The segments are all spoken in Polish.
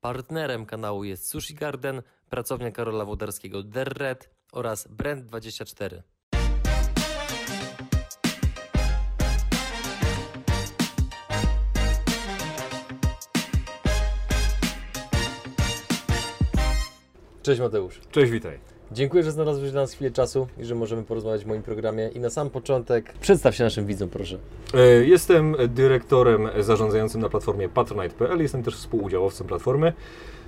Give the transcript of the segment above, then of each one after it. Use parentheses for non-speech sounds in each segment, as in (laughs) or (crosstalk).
Partnerem kanału jest Sushi Garden, pracownia Karola Włodarskiego Derred oraz Brand24. Cześć Mateusz. Cześć, witaj. Dziękuję, że znalazłeś dla nas chwilę czasu i że możemy porozmawiać w moim programie. I na sam początek przedstaw się naszym widzom, proszę. E, Jestem dyrektorem zarządzającym na platformie patronite.pl. Jestem też współudziałowcem platformy.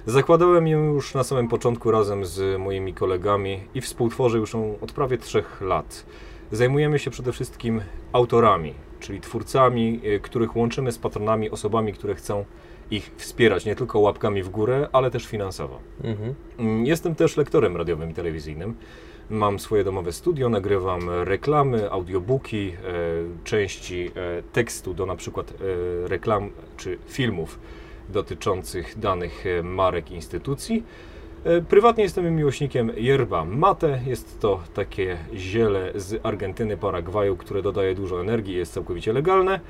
Zakładałem ją już na samym początku razem z moimi kolegami i współtworzę już ją od prawie trzech lat. Zajmujemy się przede wszystkim autorami, czyli twórcami, e, których łączymy z patronami, osobami, które chcą ich wspierać nie tylko łapkami w górę, ale też finansowo. Mhm. Mm, Jestem też lektorem radiowym i telewizyjnym. Mam swoje domowe studio, nagrywam reklamy, audiobooki, e, części e, tekstu do na przykład e, reklam czy filmów dotyczących danych e, marek i instytucji. E, Prywatnie jestem miłośnikiem yerba mate. Jest to takie ziele z Argentyny, Paragwaju, które dodaje dużo energii i jest całkowicie legalne.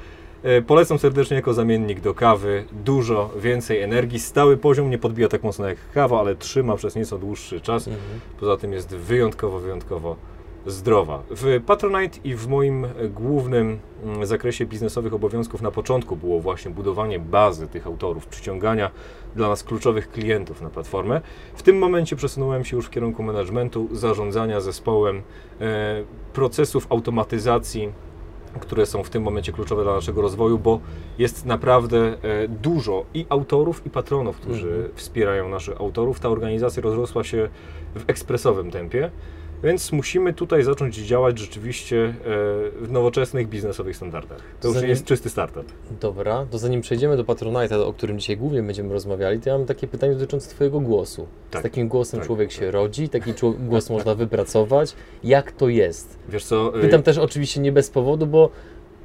E, Polecam serdecznie jako zamiennik do kawy. Dużo więcej energii. Stały poziom nie podbija tak mocno jak kawa, ale trzyma przez nieco dłuższy czas. Mhm. Poza tym jest wyjątkowo, wyjątkowo zdrowa. W Patronite i w moim głównym mm, zakresie biznesowych obowiązków na początku było właśnie budowanie bazy tych autorów, przyciągania dla nas kluczowych klientów na platformę. W tym momencie przesunąłem się już w kierunku managementu, zarządzania zespołem, e, procesów automatyzacji, które są w tym momencie kluczowe dla naszego rozwoju, bo jest naprawdę e, dużo i autorów, i patronów, którzy Mhm. wspierają naszych autorów. Ta organizacja rozrosła się w ekspresowym tempie, więc musimy tutaj zacząć działać rzeczywiście e, w nowoczesnych biznesowych standardach. To już nie Zanim- jest czysty startup. Dobra, to zanim przejdziemy do Patronite'a, o którym dzisiaj głównie będziemy rozmawiali, to ja mam takie pytanie dotyczące Twojego głosu. Tak, Z takim głosem tak, człowiek tak. się rodzi, taki głos można wypracować. Jak to jest? Wiesz co? e, Pytam też oczywiście nie bez powodu, bo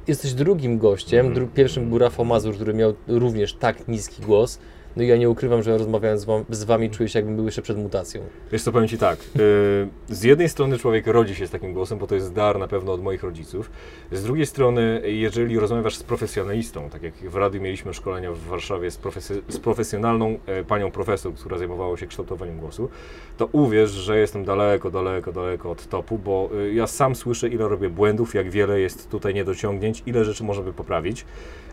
jesteś drugim gościem. Mhm. Dru- pierwszym był Rafał Mazur, który miał również tak niski głos. No i ja nie ukrywam, że rozmawiając z, wam, z Wami czuję się, jakbym był jeszcze przed mutacją. Wiesz co, powiem Ci tak, y, z jednej strony człowiek rodzi się z takim głosem, bo to jest dar na pewno od moich rodziców, z drugiej strony, jeżeli rozmawiasz z profesjonalistą, tak jak w radiu mieliśmy szkolenia w Warszawie z, profesy, z profesjonalną e, panią profesor, która zajmowała się kształtowaniem głosu, to uwierz, że jestem daleko, daleko, daleko od topu, bo y, ja sam słyszę, ile robię błędów, jak wiele jest tutaj niedociągnięć, ile rzeczy można by poprawić.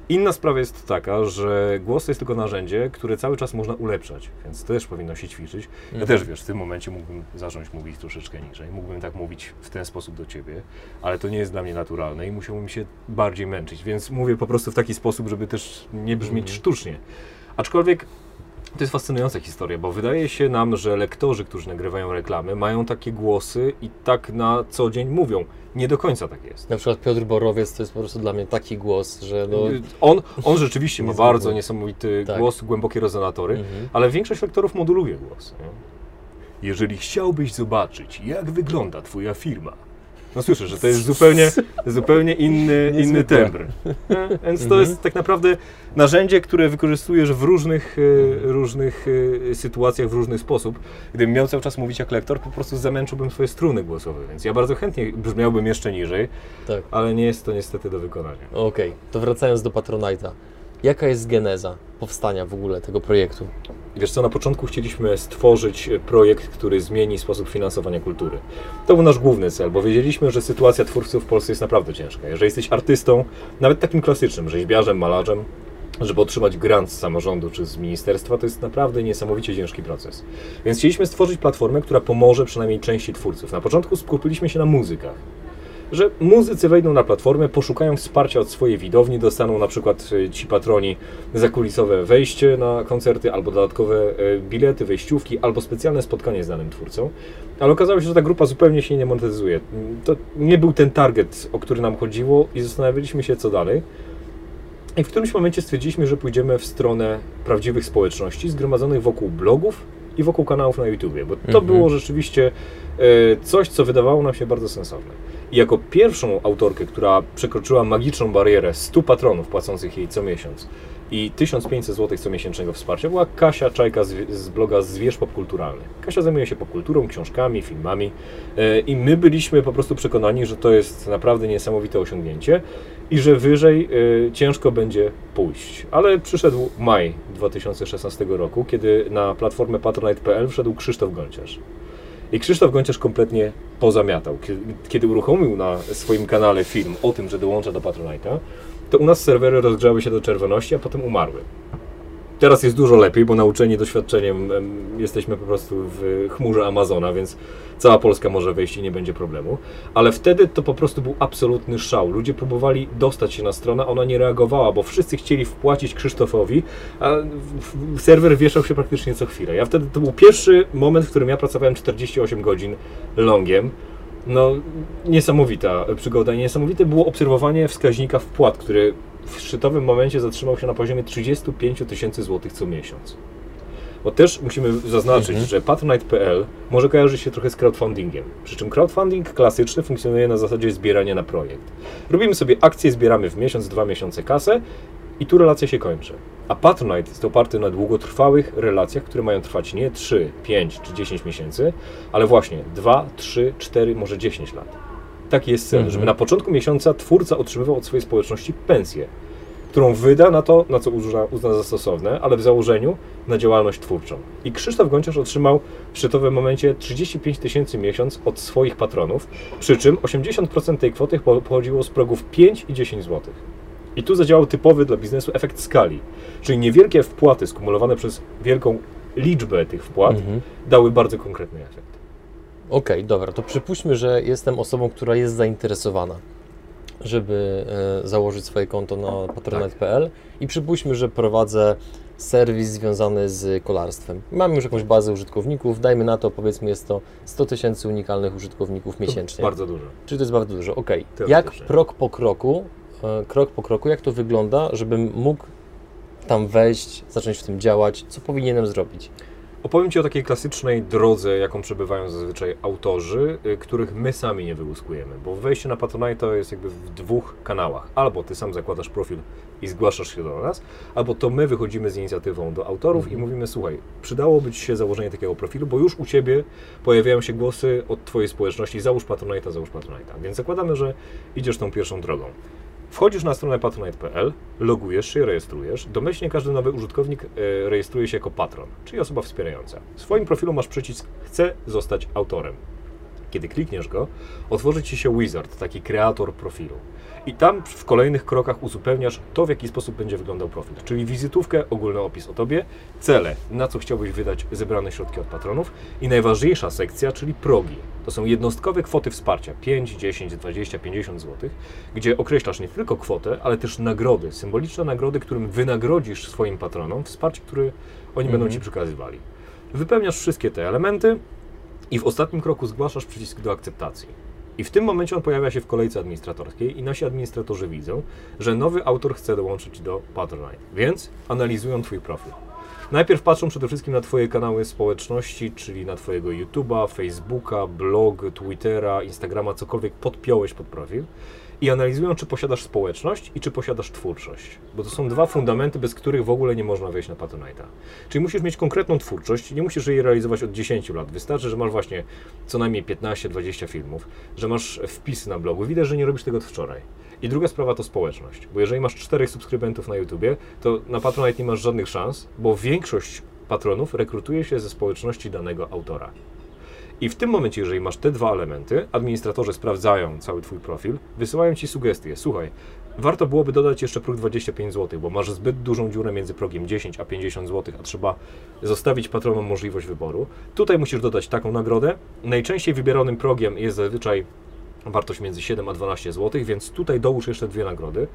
Inna sprawa jest taka, że głos to jest tylko narzędzie, które cały czas można ulepszać, więc też powinno się ćwiczyć. Ja Mhm. też wiesz, w tym momencie mógłbym zacząć mówić troszeczkę niżej, mógłbym tak mówić w ten sposób do ciebie, ale to nie jest dla mnie naturalne i musiałbym się bardziej męczyć, więc mówię po prostu w taki sposób, żeby też nie brzmieć Mhm. sztucznie. Aczkolwiek to jest fascynująca historia, bo wydaje się nam, że lektorzy, którzy nagrywają reklamy, mają takie głosy i tak na co dzień mówią. Nie do końca tak jest. Na przykład Piotr Borowiec to jest po prostu dla mnie taki głos, że no... On, on rzeczywiście ma (laughs) bardzo niesamowity Tak. głos, głębokie rezonatory, Mhm. ale większość lektorów moduluje głos. Nie? Jeżeli chciałbyś zobaczyć, jak wygląda Twoja firma, no słyszę, że to jest zupełnie, zupełnie inny, inny tembr. Nie? Więc to Mhm. jest tak naprawdę narzędzie, które wykorzystujesz w różnych, e, różnych e, sytuacjach, w różny sposób. Gdybym miał cały czas mówić jak lektor, po prostu zamęczyłbym swoje struny głosowe, więc ja bardzo chętnie brzmiałbym jeszcze niżej, Tak. ale nie jest to niestety do wykonania. Okej, to wracając do Patronite'a. Jaka jest geneza powstania w ogóle tego projektu? Wiesz co, na początku chcieliśmy stworzyć e, projekt, który zmieni sposób finansowania kultury. To był nasz główny cel, bo wiedzieliśmy, że sytuacja twórców w Polsce jest naprawdę ciężka. Jeżeli jesteś artystą, nawet takim klasycznym, rzeźbiarzem, malarzem, żeby otrzymać grant z samorządu czy z ministerstwa, to jest naprawdę niesamowicie ciężki proces. Więc chcieliśmy stworzyć platformę, która pomoże przynajmniej części twórców. Na początku skupiliśmy się na muzykach że muzycy wejdą na platformę, poszukają wsparcia od swojej widowni, dostaną na przykład e, ci patroni zakulisowe wejście na koncerty, albo dodatkowe e, bilety, wejściówki, albo specjalne spotkanie z danym twórcą. Ale okazało się, że ta grupa zupełnie się nie monetyzuje. To nie był ten target, o który nam chodziło i zastanawialiśmy się, co dalej. I w którymś momencie stwierdziliśmy, że pójdziemy w stronę prawdziwych społeczności zgromadzonych wokół blogów i wokół kanałów na YouTubie, bo to Mhm. było rzeczywiście e, coś, co wydawało nam się bardzo sensowne. Jako pierwszą autorkę, która przekroczyła magiczną barierę 100 patronów płacących jej co miesiąc i 1500 zł co miesięcznego wsparcia była Kasia Czajka z, z bloga Zwierz Popkulturalny. Kasia zajmuje się popkulturą, książkami, filmami e, i my byliśmy po prostu przekonani, że to jest naprawdę niesamowite osiągnięcie i że wyżej e, ciężko będzie pójść. Ale przyszedł maj 2016 roku, kiedy na platformę patronite.pl wszedł Krzysztof Gonciarz. I Krzysztof Gonciarz kompletnie pozamiatał. Kiedy, uruchomił na swoim kanale film o tym, że dołącza do Patronite'a, to u nas serwery rozgrzały się do czerwoności, a potem umarły. Teraz jest dużo lepiej, bo nauczeni doświadczeniem em, jesteśmy po prostu w chmurze Amazona, więc cała Polska może wejść i nie będzie problemu. Ale wtedy to po prostu był absolutny szał. Ludzie próbowali dostać się na stronę, ona nie reagowała, bo wszyscy chcieli wpłacić Krzysztofowi, a serwer wieszał się praktycznie co chwilę. Ja wtedy, to był pierwszy moment, w którym ja pracowałem 48 godzin longiem. No, niesamowita przygoda. i Niesamowite było obserwowanie wskaźnika wpłat, który w szczytowym momencie zatrzymał się na poziomie 35 000 tysięcy złotych co miesiąc. Bo też musimy zaznaczyć, Mhm. że Patronite.pl może kojarzy się trochę z crowdfundingiem. Przy czym crowdfunding klasyczny funkcjonuje na zasadzie zbierania na projekt. Robimy sobie akcję, zbieramy w miesiąc, dwa miesiące kasę i tu relacja się kończy. A Patronite jest oparty na długotrwałych relacjach, które mają trwać nie 3, 5 czy 10 miesięcy, ale właśnie 2, 3, 4, może 10 lat. Taki jest cel, Mhm. żeby na początku miesiąca twórca otrzymywał od swojej społeczności pensję, którą wyda na to, na co uzna, uzna za stosowne, ale w założeniu na działalność twórczą. I Krzysztof Gonciarz otrzymał w szczytowym momencie 35 tysięcy miesiąc od swoich patronów, przy czym 80% tej kwoty po- pochodziło z progów 5 i 10 zł. I tu zadziałał typowy dla biznesu efekt skali, czyli niewielkie wpłaty skumulowane przez wielką liczbę tych wpłat Mhm. dały bardzo konkretny efekt. Okej, dobra, to przypuśćmy, że jestem osobą, która jest zainteresowana, żeby e, założyć swoje konto na patronite.pl i przypuśćmy, że prowadzę serwis związany z kolarstwem. Mam już jakąś bazę użytkowników, dajmy na to, powiedzmy jest to 100 tysięcy unikalnych użytkowników miesięcznie. To bardzo dużo. Czyli to jest bardzo dużo, okej. Teoretycznie. Jak krok po kroku, krok po kroku, jak to wygląda, żebym mógł tam wejść, zacząć w tym działać, co powinienem zrobić? Opowiem Ci o takiej klasycznej drodze, jaką przebywają zazwyczaj autorzy, y, których my sami nie wyłuskujemy, bo wejście na Patronite to jest jakby w dwóch kanałach. Albo Ty sam zakładasz profil i zgłaszasz się do nas, albo to my wychodzimy z inicjatywą do autorów i mówimy, słuchaj, przydałoby Ci się założenie takiego profilu, bo już u Ciebie pojawiają się głosy od Twojej społeczności, załóż Patronite'a, załóż Patronite'a. Więc zakładamy, że idziesz tą pierwszą drogą. Wchodzisz na stronę patronite.pl, logujesz się, rejestrujesz. Domyślnie każdy nowy użytkownik e, rejestruje się jako patron, czyli osoba wspierająca. W swoim profilu masz przycisk Chcę zostać autorem. Kiedy klikniesz go, otworzy Ci się wizard, taki kreator profilu. I tam w kolejnych krokach uzupełniasz to, w jaki sposób będzie wyglądał profil, czyli wizytówkę, ogólny opis o Tobie, cele, na co chciałbyś wydać zebrane środki od patronów i najważniejsza sekcja, czyli progi. To są jednostkowe kwoty wsparcia, 5, 10, 20, 50 zł, gdzie określasz nie tylko kwotę, ale też nagrody, symboliczne nagrody, którym wynagrodzisz swoim patronom wsparcie, które oni będą Ci przekazywali. Wypełniasz wszystkie te elementy i w ostatnim kroku zgłaszasz przycisk do akceptacji. I w tym momencie on pojawia się w kolejce administratorskiej i nasi administratorzy widzą, że nowy autor chce dołączyć do Patronite, więc analizują Twój profil. Najpierw patrzą przede wszystkim na Twoje kanały społeczności, czyli na Twojego YouTube'a, Facebooka, blog, Twittera, Instagrama, cokolwiek podpiąłeś pod profil i analizują, czy posiadasz społeczność i czy posiadasz twórczość. Bo to są dwa fundamenty, bez których w ogóle nie można wejść na Patronite'a. Czyli musisz mieć konkretną twórczość, nie musisz jej realizować od 10 lat. Wystarczy, że masz właśnie co najmniej 15-20 filmów, że masz wpisy na blogu. Widać, że nie robisz tego od wczoraj. I druga sprawa to społeczność, bo jeżeli masz czterech subskrybentów na YouTubie, to na Patronite nie masz żadnych szans, bo większość patronów rekrutuje się ze społeczności danego autora. I w tym momencie, jeżeli masz te dwa elementy, administratorzy sprawdzają cały Twój profil, wysyłają Ci sugestie. Słuchaj, warto byłoby dodać jeszcze próg 25 zł, bo masz zbyt dużą dziurę między progiem 10 a 50 zł, a trzeba zostawić patronom możliwość wyboru. Tutaj musisz dodać taką nagrodę. Najczęściej wybieranym progiem jest zazwyczaj wartość między 7 a 12 zł, więc tutaj dołóż jeszcze dwie nagrody.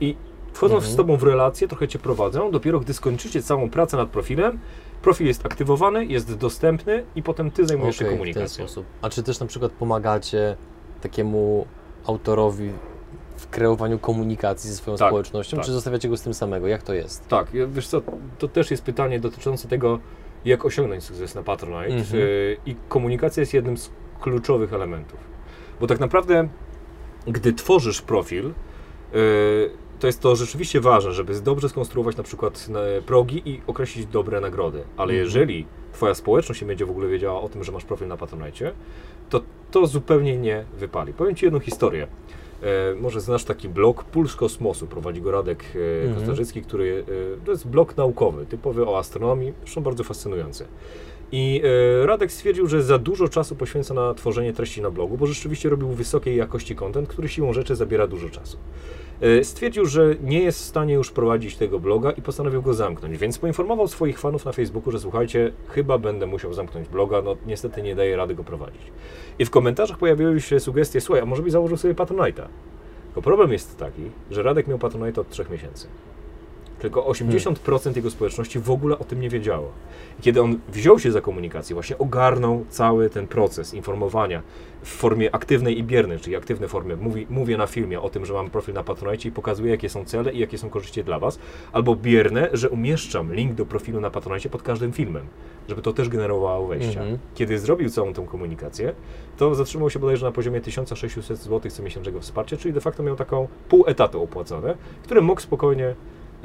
I wchodząc Mhm. z Tobą w relację, trochę Cię prowadzą, dopiero gdy skończycie całą pracę nad profilem, profil jest aktywowany, jest dostępny i potem Ty zajmujesz się Okej, w ten komunikacją. sposób. A czy też na przykład pomagacie takiemu autorowi w kreowaniu komunikacji ze swoją Tak, społecznością, tak. czy zostawiacie go z tym samego? Jak to jest? Tak, wiesz co, to też jest pytanie dotyczące tego, jak osiągnąć sukces na Patronite Mhm. y, i komunikacja jest jednym z kluczowych elementów. Bo tak naprawdę gdy tworzysz profil, yy, to jest to rzeczywiście ważne, żeby dobrze skonstruować na przykład e, progi i określić dobre nagrody. Ale Mhm. jeżeli twoja społeczność nie będzie w ogóle wiedziała o tym, że masz profil na Patronite, to to zupełnie nie wypali. Powiem Ci jedną historię. E, może znasz taki blog Puls Kosmosu, prowadzi go Radek e, Mhm. Kostarzycki, który e, to jest blog naukowy, typowy o astronomii, zresztą bardzo fascynujący. I e, Radek stwierdził, że za dużo czasu poświęca na tworzenie treści na blogu, bo rzeczywiście robił wysokiej jakości content, który siłą rzeczy zabiera dużo czasu. E, Stwierdził, że nie jest w stanie już prowadzić tego bloga i postanowił go zamknąć, więc poinformował swoich fanów na Facebooku, że słuchajcie, chyba będę musiał zamknąć bloga, no niestety nie daję rady go prowadzić. I w komentarzach pojawiły się sugestie, słuchaj, a może byś założył sobie Patronite'a? Tylko problem jest taki, że Radek miał Patronite'a od trzech miesięcy. Tylko 80% jego społeczności w ogóle o tym nie wiedziało. I kiedy on wziął się za komunikację, właśnie ogarnął cały ten proces informowania w formie aktywnej i biernej, czyli aktywnej formie. Mówi, mówię na filmie o tym, że mam profil na Patronite i pokazuję, jakie są cele i jakie są korzyści dla Was. Albo bierne, że umieszczam link do profilu na Patronite pod każdym filmem, żeby to też generowało wejścia. Mhm. Kiedy zrobił całą tą komunikację, to zatrzymał się bodajże na poziomie 1600 zł co miesięcznego wsparcia, czyli de facto miał taką pół etatu opłacone, które mógł spokojnie.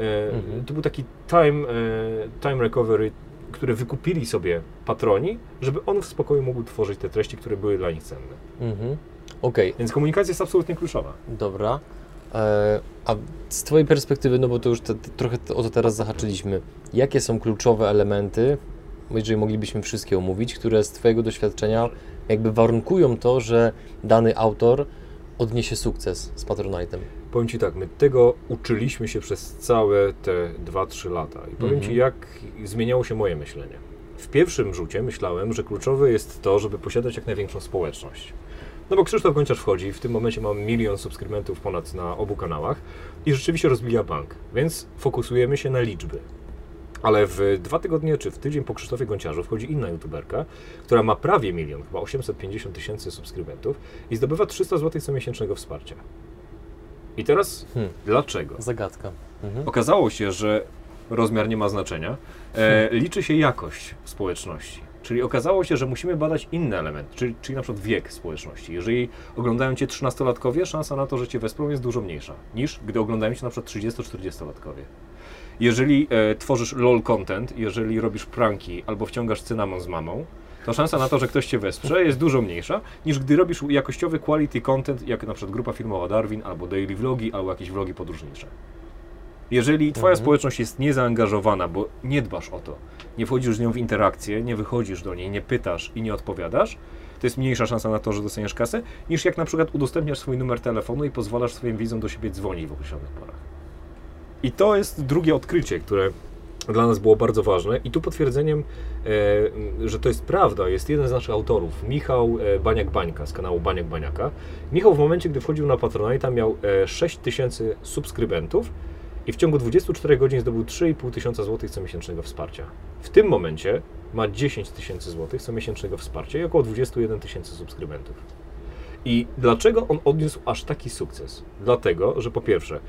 E, Mhm. To był taki time, e, time recovery, które wykupili sobie patroni, żeby on w spokoju mógł tworzyć te treści, które były dla nich cenne. Mhm. Okej, Więc komunikacja jest absolutnie kluczowa. dobra. E, a z Twojej perspektywy, no bo to już te, trochę o to teraz zahaczyliśmy, jakie są kluczowe elementy, jeżeli moglibyśmy wszystkie omówić, które z Twojego doświadczenia jakby warunkują to, że dany autor odniesie sukces z Patronite'em? Powiem Ci tak, my tego uczyliśmy się przez całe te 2-3 lata. I powiem Mhm. Ci, jak zmieniało się moje myślenie. W pierwszym rzucie myślałem, że kluczowe jest to, żeby posiadać jak największą społeczność. No bo Krzysztof Gonciarz wchodzi, w tym momencie mam milion subskrybentów ponad na obu kanałach i rzeczywiście rozbija bank, więc fokusujemy się na liczby. Ale w dwa tygodnie, czy w tydzień po Krzysztofie Gonciarzu wchodzi inna youtuberka, która ma prawie milion, chyba 850 tysięcy subskrybentów i zdobywa 300 zł co miesięcznego wsparcia. I teraz Hmm. dlaczego? Zagadka. Mhm. Okazało się, że rozmiar nie ma znaczenia. E, liczy się jakość społeczności. Czyli okazało się, że musimy badać inne elementy, czyli, czyli na przykład wiek społeczności. Jeżeli oglądają Cię 13-latkowie, szansa na to, że Cię wesprą jest dużo mniejsza niż gdy oglądają Cię na przykład 30-40-latkowie. Jeżeli e, tworzysz lol content, jeżeli robisz pranki albo wciągasz cynamon z mamą, to szansa na to, że ktoś Cię wesprze jest dużo mniejsza niż gdy robisz jakościowy quality content, jak na przykład grupa filmowa Darwin, albo daily vlogi, albo jakieś vlogi podróżnicze. Jeżeli Twoja Mhm. społeczność jest niezaangażowana, bo nie dbasz o to, nie wchodzisz z nią w interakcję, nie wychodzisz do niej, nie pytasz i nie odpowiadasz, to jest mniejsza szansa na to, że dostaniesz kasę, niż jak na przykład udostępniasz swój numer telefonu i pozwalasz swoim widzom do siebie dzwonić w określonych porach. I to jest drugie odkrycie, które dla nas było bardzo ważne. I tu potwierdzeniem, e, że to jest prawda, jest jeden z naszych autorów, Michał e, Baniak-Bańka z kanału Baniak Baniaka. Michał w momencie, gdy wchodził na Patronite'a miał e, 6 tysięcy subskrybentów i w ciągu 24 godzin zdobył 3,5 tysiąca złotych co miesięcznego wsparcia. W tym momencie ma 10 tysięcy złotych co miesięcznego wsparcia i około 21 tysięcy subskrybentów. I dlaczego on odniósł aż taki sukces? Dlatego, że po pierwsze, e,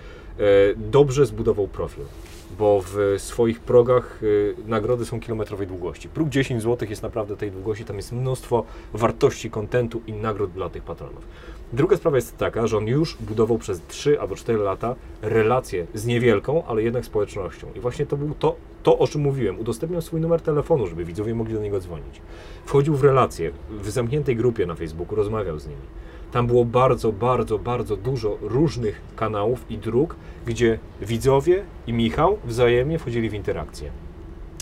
dobrze zbudował profil, bo w swoich progach e, nagrody są kilometrowej długości. Próg 10 zł jest naprawdę tej długości, tam jest mnóstwo wartości kontentu i nagród dla tych patronów. Druga sprawa jest taka, że on już budował przez 3 albo 4 lata relacje z niewielką, ale jednak społecznością. I właśnie to był to, to, o czym mówiłem. Udostępniał swój numer telefonu, żeby widzowie mogli do niego dzwonić. Wchodził w relacje, w zamkniętej grupie na Facebooku, rozmawiał z nimi. Tam było bardzo, bardzo, bardzo dużo różnych kanałów i dróg, gdzie widzowie i Michał wzajemnie wchodzili w interakcję.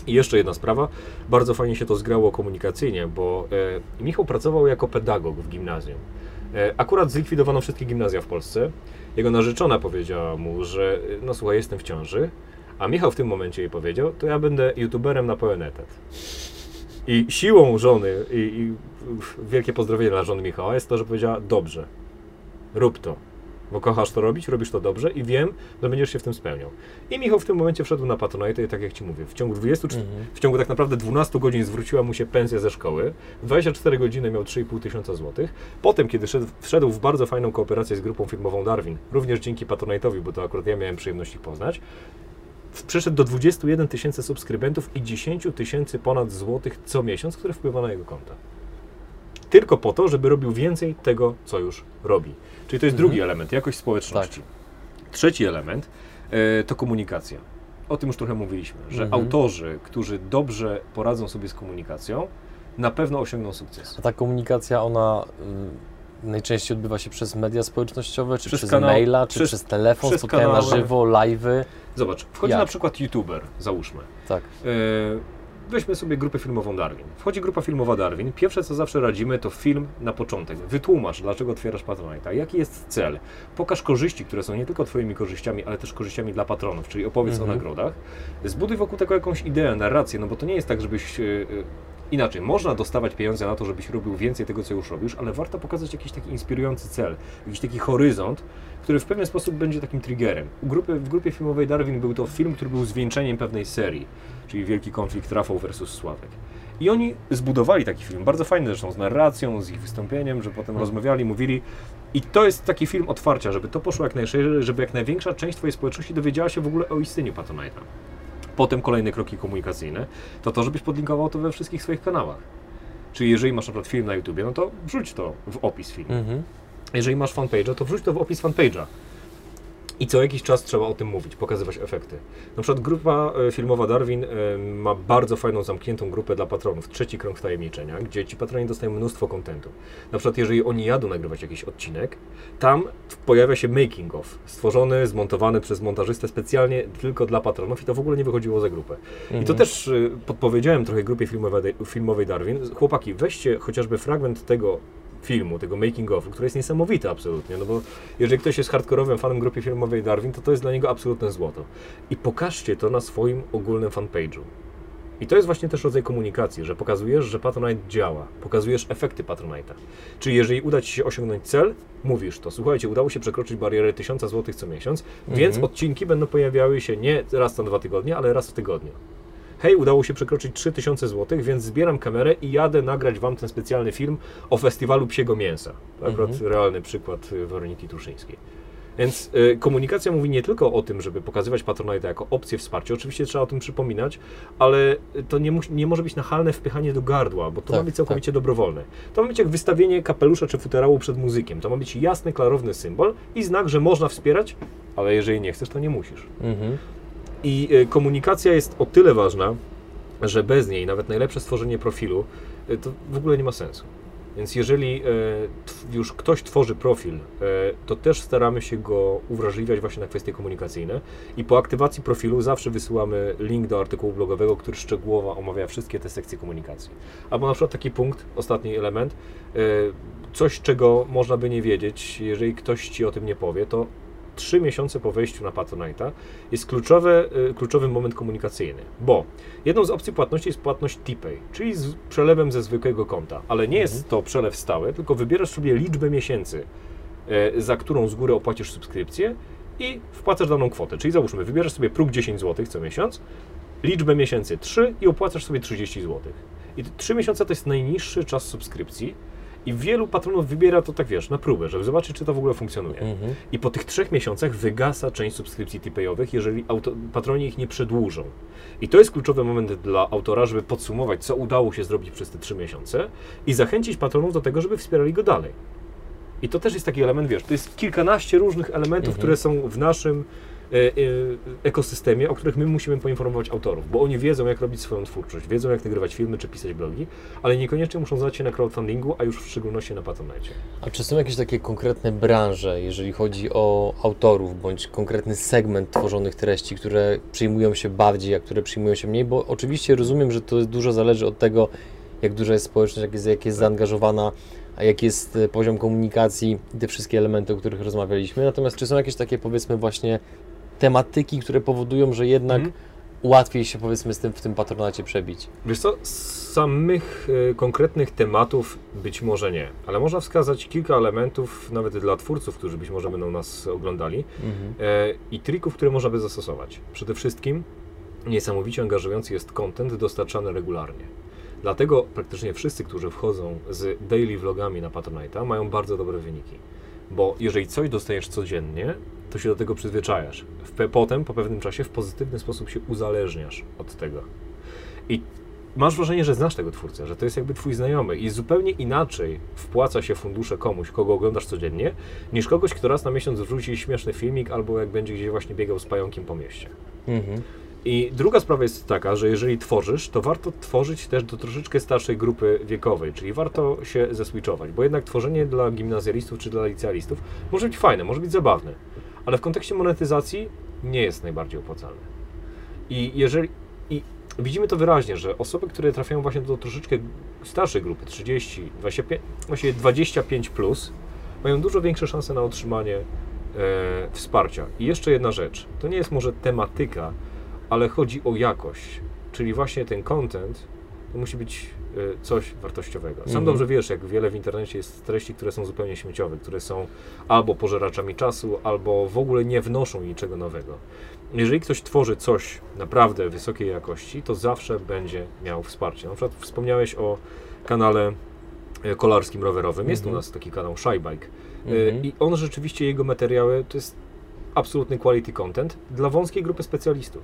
I jeszcze jedna sprawa, bardzo fajnie się to zgrało komunikacyjnie, bo e, Michał pracował jako pedagog w gimnazjum. E, akurat zlikwidowano wszystkie gimnazja w Polsce. Jego narzeczona powiedziała mu, że e, no słuchaj, jestem w ciąży, a Michał w tym momencie jej powiedział, to ja będę youtuberem na pełen etat. I siłą żony, i, i wielkie pozdrowienie dla żony Michała, jest to, że powiedziała, dobrze, rób to, bo kochasz to robić, robisz to dobrze i wiem, że będziesz się w tym spełniał. I Michał w tym momencie wszedł na Patronite i tak jak Ci mówię, w ciągu 24, Mhm. w ciągu tak naprawdę 12 godzin zwróciła mu się pensja ze szkoły, w 24 godziny miał 3,5 tysiąca złotych. Potem, kiedy szedł, wszedł w bardzo fajną kooperację z grupą filmową Darwin, również dzięki Patronite'owi, bo to akurat ja miałem przyjemność ich poznać, przeszedł do 21 tysięcy subskrybentów i 10 tysięcy ponad złotych co miesiąc, które wpływa na jego konta. tylko po to, żeby robił więcej tego, co już robi. Czyli to jest Mhm. drugi element, jakość społeczności. Trzeci element e, to komunikacja. O tym już trochę mówiliśmy, że Mhm. autorzy, którzy dobrze poradzą sobie z komunikacją, na pewno osiągną sukces. A ta komunikacja, ona y, najczęściej odbywa się przez media społecznościowe, czy Przez przez, kanał- maila, czy przez- przez, telefon, przez spotkania na żywo, live'y. Zobacz, wchodzi Jak? na przykład youtuber, załóżmy. Tak. E, Weźmy sobie grupę filmową Darwin. Wchodzi grupa filmowa Darwin. Pierwsze, co zawsze radzimy, to film na początek. Wytłumacz, dlaczego otwierasz Patronite'a, jaki jest cel. Pokaż korzyści, które są nie tylko Twoimi korzyściami, ale też korzyściami dla patronów, czyli opowiedz Mhm. o nagrodach. Zbuduj wokół tego jakąś ideę, narrację, no bo to nie jest tak, żebyś... Inaczej, można dostawać pieniądze na to, żebyś robił więcej tego, co już robisz, ale warto pokazać jakiś taki inspirujący cel, jakiś taki horyzont, który w pewien sposób będzie takim triggerem. U grupy, w grupie filmowej Darwin był to film, który był zwieńczeniem pewnej serii, czyli Wielki Konflikt Rafał versus Sławek. I oni zbudowali taki film, bardzo fajny zresztą, z narracją, z ich wystąpieniem, że potem rozmawiali, mówili. I to jest taki film otwarcia, żeby to poszło jak najszerzej, żeby jak największa część Twojej społeczności dowiedziała się w ogóle o istnieniu Patronite'a. Potem kolejne kroki komunikacyjne, to to, żebyś podlinkował to we wszystkich swoich kanałach. Czyli jeżeli masz na przykład film na YouTubie, no to wrzuć to w opis filmu. Mhm. Jeżeli masz fanpage'a, to wrzuć to w opis fanpage'a. I co jakiś czas trzeba o tym mówić, pokazywać efekty. Na przykład grupa e, filmowa Darwin e, ma bardzo fajną, zamkniętą grupę dla patronów, trzeci krąg wtajemniczenia, gdzie ci patroni dostają mnóstwo kontentu. Na przykład jeżeli oni jadą nagrywać jakiś odcinek, tam pojawia się making of, stworzony, zmontowany przez montażystę specjalnie tylko dla patronów i to w ogóle nie wychodziło za grupę. I to Mhm. też y, podpowiedziałem trochę grupie filmowej, filmowej Darwin. Chłopaki, weźcie chociażby fragment tego filmu, tego making of, który jest niesamowity absolutnie, no bo jeżeli ktoś jest hardkorowym fanem grupy filmowej Darwin, to to jest dla niego absolutne złoto. I pokażcie to na swoim ogólnym fanpage'u. I to jest właśnie też rodzaj komunikacji, że pokazujesz, że Patronite działa, pokazujesz efekty Patronite'a. Czyli jeżeli uda Ci się osiągnąć cel, mówisz to. Słuchajcie, udało się przekroczyć barierę 1000 zł co miesiąc, więc Mhm. odcinki będą pojawiały się nie raz na dwa tygodnie, ale raz w tygodniu. Hej, udało się przekroczyć 3000 zł, więc zbieram kamerę i jadę nagrać Wam ten specjalny film o festiwalu psiego mięsa. Akurat Mhm. realny przykład y, Weroniki Truszyńskiej. Więc y, komunikacja mówi nie tylko o tym, żeby pokazywać Patronite jako opcję wsparcia, oczywiście trzeba o tym przypominać, ale to nie, musi, nie może być nachalne wpychanie do gardła, bo to ma Tak, być całkowicie dobrowolne. To ma być jak wystawienie kapelusza czy futerału przed muzykiem. To ma być jasny, klarowny symbol i znak, że można wspierać, ale jeżeli nie chcesz, to nie musisz. Mhm. I y, komunikacja jest o tyle ważna, że bez niej nawet najlepsze stworzenie profilu y, to w ogóle nie ma sensu. Więc jeżeli tw- już ktoś tworzy profil, to też staramy się go uwrażliwiać właśnie na kwestie komunikacyjne i po aktywacji profilu zawsze wysyłamy link do artykułu blogowego, który szczegółowo omawia wszystkie te sekcje komunikacji. Albo na przykład taki punkt, ostatni element, coś czego można by nie wiedzieć, jeżeli ktoś Ci o tym nie powie, to trzy miesiące po wejściu na Patronite'a jest kluczowy, kluczowy moment komunikacyjny, bo jedną z opcji płatności jest płatność TPay, czyli z przelewem ze zwykłego konta, ale nie jest to przelew stały, tylko wybierasz sobie liczbę miesięcy, e, za którą z góry opłacisz subskrypcję i wpłacasz daną kwotę, czyli załóżmy, wybierasz sobie próg 10 zł co miesiąc, liczbę miesięcy 3 i opłacasz sobie 30 zł. I te 3 miesiące to jest najniższy czas subskrypcji i wielu patronów wybiera to tak, wiesz, na próbę, żeby zobaczyć, czy to w ogóle funkcjonuje. Mhm. I po tych trzech miesiącach wygasa część subskrypcji tipayowych, jeżeli auto, patroni ich nie przedłużą. I to jest kluczowy moment dla autora, żeby podsumować, co udało się zrobić przez te trzy miesiące i zachęcić patronów do tego, żeby wspierali go dalej. I to też jest taki element, wiesz, to jest kilkanaście różnych elementów, Mhm. które są w naszym ekosystemie, o których my musimy poinformować autorów, bo oni wiedzą, jak robić swoją twórczość, wiedzą, jak nagrywać filmy czy pisać blogi, ale niekoniecznie muszą znać się na crowdfundingu, a już w szczególności na Patronite. A czy są jakieś takie konkretne branże, jeżeli chodzi o autorów, bądź konkretny segment tworzonych treści, które przyjmują się bardziej, a które przyjmują się mniej? Bo oczywiście rozumiem, że to dużo zależy od tego, jak duża jest społeczność, jak jest, jak jest zaangażowana, a jaki jest e, poziom komunikacji te wszystkie elementy, o których rozmawialiśmy. Natomiast czy są jakieś takie, powiedzmy, właśnie tematyki, które powodują, że jednak Mhm. łatwiej się, powiedzmy, z tym w tym patronacie przebić? Wiesz co, z samych e, konkretnych tematów być może nie, ale można wskazać kilka elementów, nawet dla twórców, którzy być może będą nas oglądali, Mhm. e, i trików, które można by zastosować. Przede wszystkim niesamowicie angażujący jest content dostarczany regularnie. Dlatego praktycznie wszyscy, którzy wchodzą z daily vlogami na Patronite'a, mają bardzo dobre wyniki. Bo jeżeli coś dostajesz codziennie, to się do tego przyzwyczajasz. W, potem, po pewnym czasie, w pozytywny sposób się uzależniasz od tego. I masz wrażenie, że znasz tego twórcę, że to jest jakby twój znajomy i zupełnie inaczej wpłaca się fundusze komuś, kogo oglądasz codziennie, niż kogoś, kto raz na miesiąc wrzuci śmieszny filmik albo jak będzie gdzieś właśnie biegał z pająkiem po mieście. Mhm. I druga sprawa jest taka, że jeżeli tworzysz, to warto tworzyć też do troszeczkę starszej grupy wiekowej, czyli warto się zeswitchować, bo jednak tworzenie dla gimnazjalistów czy dla licealistów może być fajne, może być zabawne, ale w kontekście monetyzacji nie jest najbardziej opłacalne. I jeżeli i widzimy to wyraźnie, że osoby, które trafiają właśnie do troszeczkę starszej grupy, 30, 25, właściwie 25 plus, mają dużo większe szanse na otrzymanie e, wsparcia. I jeszcze jedna rzecz, to nie jest może tematyka, ale chodzi o jakość, czyli właśnie ten content to musi być e, coś wartościowego. Sam Mhm. dobrze wiesz, jak wiele w internecie jest treści, które są zupełnie śmieciowe, które są albo pożeraczami czasu, albo w ogóle nie wnoszą niczego nowego. Jeżeli ktoś tworzy coś naprawdę wysokiej jakości, to zawsze będzie miał wsparcie. Na przykład wspomniałeś o kanale e, kolarskim rowerowym. Jest u Mhm. nas taki kanał Shybike. E, Mhm. I on rzeczywiście, jego materiały to jest absolutny quality content dla wąskiej grupy specjalistów.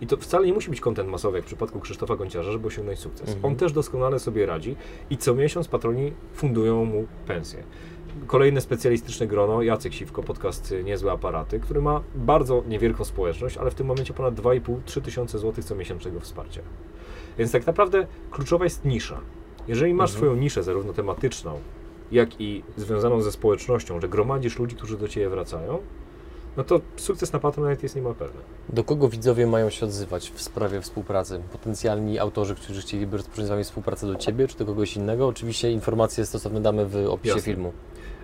I to wcale nie musi być content masowy, jak w przypadku Krzysztofa Gonciarza, żeby osiągnąć sukces. Mhm. On też doskonale sobie radzi i co miesiąc patroni fundują mu pensję. Kolejne specjalistyczne grono, Jacek Siwko, podcast Niezłe Aparaty, który ma bardzo niewielką społeczność, ale w tym momencie ponad 2,5-3 tysiące złotych co miesięcznego wsparcia. Więc tak naprawdę kluczowa jest nisza. Jeżeli masz Mhm. swoją niszę, zarówno tematyczną, jak i związaną ze społecznością, że gromadzisz ludzi, którzy do Ciebie wracają, no to sukces na Patronite jest niemal pewny. Do kogo widzowie mają się odzywać w sprawie współpracy? Potencjalni autorzy, którzy chcieliby rozpocząć z Wami współpracę do Ciebie czy do kogoś innego? Oczywiście informacje stosowne damy w opisie Jasne. filmu.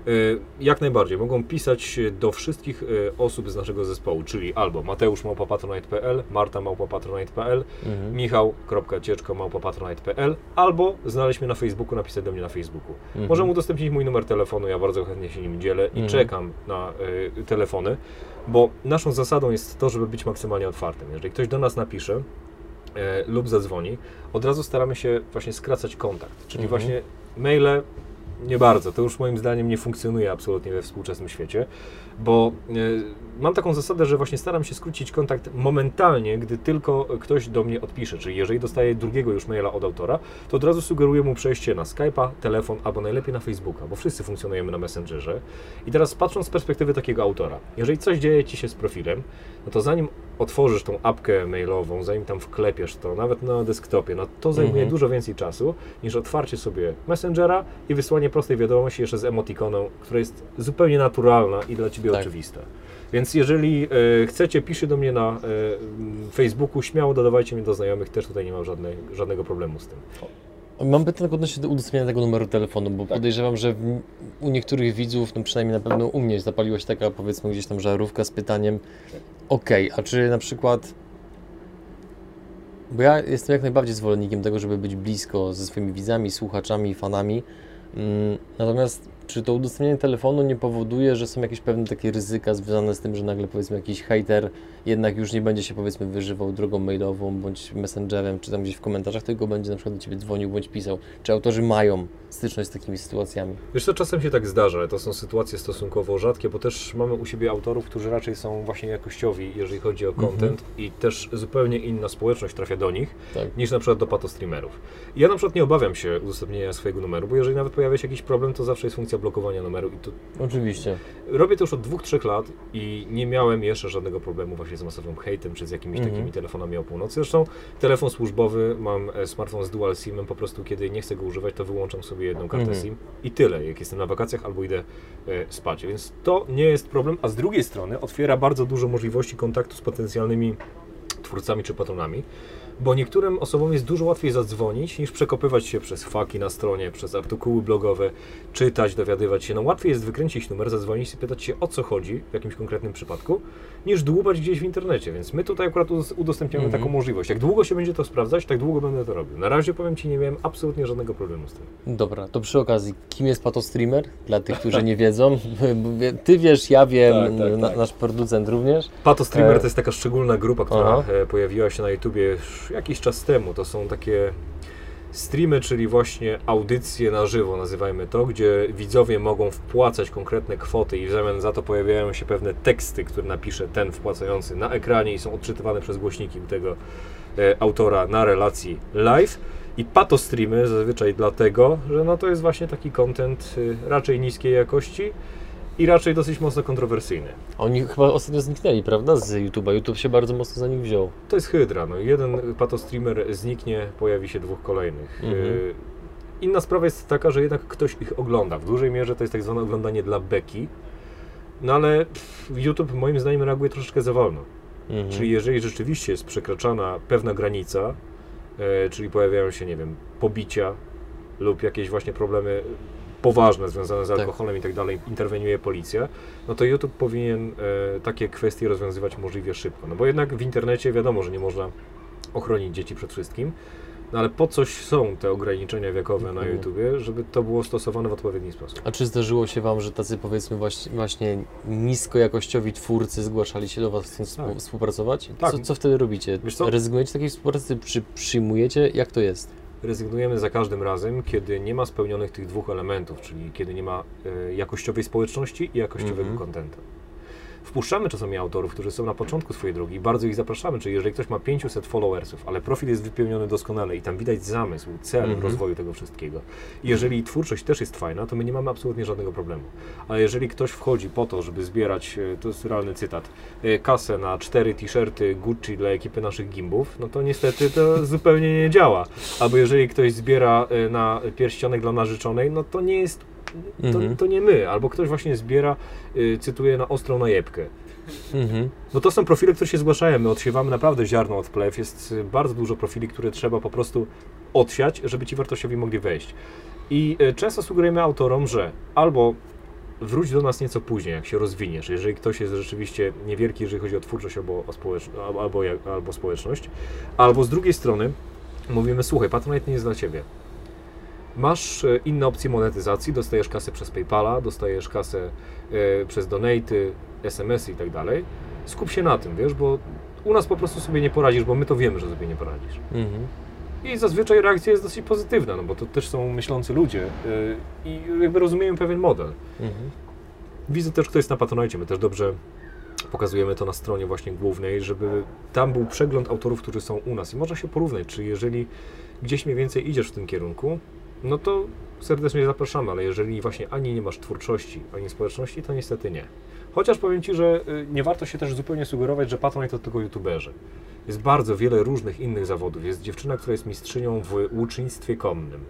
Y, Jak najbardziej. Mogą pisać do wszystkich y, osób z naszego zespołu, czyli albo mateusz.patronite.pl, marta.patronite.pl, Mhm. michał.cieczko.patronite.pl albo znaleźć mnie na Facebooku, napisać do mnie na Facebooku. Mhm. Możemy udostępnić mój numer telefonu, ja bardzo chętnie się nim dzielę i Mhm. czekam na y, telefony, bo naszą zasadą jest to, żeby być maksymalnie otwartym. Jeżeli ktoś do nas napisze, e, lub zadzwoni, od razu staramy się właśnie skracać kontakt. Czyli Mhm. właśnie maile nie bardzo. To już moim zdaniem nie funkcjonuje absolutnie we współczesnym świecie, bo e, mam taką zasadę, że właśnie staram się skrócić kontakt momentalnie, gdy tylko ktoś do mnie odpisze. Czyli jeżeli dostaję drugiego już maila od autora, to od razu sugeruję mu przejście na Skype'a, telefon albo najlepiej na Facebooka, bo wszyscy funkcjonujemy na Messengerze. I teraz patrząc z perspektywy takiego autora, jeżeli coś dzieje Ci się z profilem, no to zanim otworzysz tą apkę mailową, zanim tam wklepiesz to, nawet na desktopie, no to zajmuje Mhm. dużo więcej czasu niż otwarcie sobie Messengera i wysłanie prostej wiadomości jeszcze z emotikoną, która jest zupełnie naturalna i dla Ciebie Tak. oczywista. Więc jeżeli e, chcecie, piszcie do mnie na e, Facebooku, śmiało dodawajcie mnie do znajomych, też tutaj nie mam żadnej, żadnego problemu z tym. Mam pytanie odnośnie do udostępniania tego numeru telefonu, bo Tak. podejrzewam, że w, u niektórych widzów, no przynajmniej na pewno u mnie zapaliła się taka powiedzmy gdzieś tam żarówka z pytaniem okej, a czy na przykład bo ja jestem jak najbardziej zwolennikiem tego, żeby być blisko ze swoimi widzami, słuchaczami, fanami. Mm, Natomiast czy to udostępnienie telefonu nie powoduje, że są jakieś pewne takie ryzyka związane z tym, że nagle powiedzmy jakiś hater jednak już nie będzie się powiedzmy wyżywał drogą mailową bądź messengerem, czy tam gdzieś w komentarzach, tylko będzie na przykład do Ciebie dzwonił bądź pisał. Czy autorzy mają styczność z takimi sytuacjami? Wiesz co, czasem się tak zdarza, ale to są sytuacje stosunkowo rzadkie, bo też mamy u siebie autorów, którzy raczej są właśnie jakościowi, jeżeli chodzi o Mhm. content i też zupełnie inna społeczność trafia do nich, Tak. niż na przykład do patostreamerów. Ja na przykład nie obawiam się udostępnienia swojego numeru, bo jeżeli nawet pojawia się jakiś problem, to zawsze jest funkcja blokowania numeru i to Oczywiście. Robię to już od dwóch, trzech lat i nie miałem jeszcze żadnego problemu właśnie z masowym hejtem czy z jakimiś Mhm. takimi telefonami o północy. Zresztą telefon służbowy, mam e, smartfon z dual SIM-em, po prostu kiedy nie chcę go używać, to wyłączam sobie jedną kartę Mhm. SIM i tyle, jak jestem na wakacjach albo idę e, spać. Więc to nie jest problem, a z drugiej strony otwiera bardzo dużo możliwości kontaktu z potencjalnymi twórcami czy patronami, bo niektórym osobom jest dużo łatwiej zadzwonić niż przekopywać się przez faki na stronie, przez artykuły blogowe, czytać, dowiadywać się. No łatwiej jest wykręcić numer, zadzwonić i pytać się o co chodzi w jakimś konkretnym przypadku, niż dłubać gdzieś w internecie. Więc my tutaj akurat ud- udostępniamy Mhm. taką możliwość. Jak długo się będzie to sprawdzać, tak długo będę to robił. Na razie powiem Ci, nie miałem absolutnie żadnego problemu z tym. Dobra, to przy okazji, kim jest patostreamer? Dla tych, którzy (laughs) nie wiedzą. Ty wiesz, ja wiem, Tak, tak, na, tak. nasz producent również. Pato Streamer E, to jest taka szczególna grupa, która aha. e, pojawiła się na YouTubie jakiś czas temu. To są takie Streamy, czyli właśnie audycje na żywo, nazywajmy to, gdzie widzowie mogą wpłacać konkretne kwoty i w zamian za to pojawiają się pewne teksty, które napisze ten wpłacający na ekranie i są odczytywane przez głośniki tego e, autora na relacji live. I pato streamy zazwyczaj dlatego, że no to jest właśnie taki content y, raczej niskiej jakości i raczej dosyć mocno kontrowersyjny. Oni chyba ostatnio zniknęli, prawda, z YouTube'a. YouTube się bardzo mocno za nich wziął. To jest hydra. No. Jeden pato streamer zniknie, pojawi się dwóch kolejnych. Mhm. Y, Inna sprawa jest taka, że jednak ktoś ich ogląda. W dużej mierze to jest tak zwane oglądanie dla beki. No ale YouTube moim zdaniem reaguje troszeczkę za wolno. Mhm. Czyli jeżeli rzeczywiście jest przekraczana pewna granica, e, czyli pojawiają się, nie wiem, pobicia lub jakieś właśnie problemy poważne związane z Tak. alkoholem i tak dalej, interweniuje policja, no to YouTube powinien e, takie kwestie rozwiązywać możliwie szybko. No bo jednak w internecie wiadomo, że nie można ochronić dzieci przed wszystkim, no ale po coś są te ograniczenia wiekowe na Dokładnie. YouTubie, żeby to było stosowane w odpowiedni sposób. A czy zdarzyło się Wam, że tacy powiedzmy właśnie, niskojakościowi twórcy zgłaszali się do Was, chcąc Tak. współ- współpracować? Tak. Co, co wtedy robicie? Wiesz co? Rezygnujecie z takiej współpracy? Przy, przyjmujecie? Jak to jest? Rezygnujemy za każdym razem, kiedy nie ma spełnionych tych dwóch elementów, czyli kiedy nie ma e, jakościowej społeczności i jakościowego Mhm. Wpuszczamy czasami autorów, którzy są na początku swojej drogi i bardzo ich zapraszamy, czyli jeżeli ktoś ma 500 followersów, ale profil jest wypełniony doskonale i tam widać zamysł, cel Mhm. rozwoju tego wszystkiego. I jeżeli twórczość też jest fajna, to my nie mamy absolutnie żadnego problemu. Ale jeżeli ktoś wchodzi po to, żeby zbierać, e, to jest realny cytat, e, kasę na cztery t-shirty Gucci dla ekipy naszych gimbów, no to niestety to (laughs) zupełnie nie działa. Albo jeżeli ktoś zbiera e, na pierścionek dla narzeczonej, no to nie jest, to, Mhm. to nie my. Albo ktoś właśnie zbiera, y, cytuję, na ostrą najebkę. Mhm. No to są profile, które się zgłaszają. My odsiewamy naprawdę ziarno od plew. Jest y, bardzo dużo profili, które trzeba po prostu odsiać, żeby ci wartościowi mogli wejść. I y, często sugerujemy autorom, że albo wróć do nas nieco później, jak się rozwiniesz, jeżeli ktoś jest rzeczywiście niewielki, jeżeli chodzi o twórczość albo, o społecz- albo, albo, albo społeczność, albo z drugiej strony mówimy, słuchaj, Patronite nie jest dla Ciebie. Masz e, inne opcje monetyzacji, dostajesz kasę przez PayPala, dostajesz kasę e, przez donaty, SMS-y i tak dalej. Skup się na tym, wiesz, bo u nas po prostu sobie nie poradzisz, bo my to wiemy, że sobie nie poradzisz. Mhm. I zazwyczaj reakcja jest dosyć pozytywna, no bo to też są myślący ludzie yy, i jakby rozumieją pewien model. Mhm. Widzę też, kto jest na Patronite, my też dobrze pokazujemy to na stronie właśnie głównej, żeby tam był przegląd autorów, którzy są u nas i można się porównać, czy jeżeli gdzieś mniej więcej idziesz w tym kierunku, no to serdecznie zapraszamy, ale jeżeli właśnie ani nie masz twórczości, ani społeczności, to niestety nie. Chociaż powiem Ci, że y, nie warto się też zupełnie sugerować, że Patronite to tylko youtuberzy. Jest bardzo wiele różnych innych zawodów. Jest dziewczyna, która jest mistrzynią w łucznictwie konnym.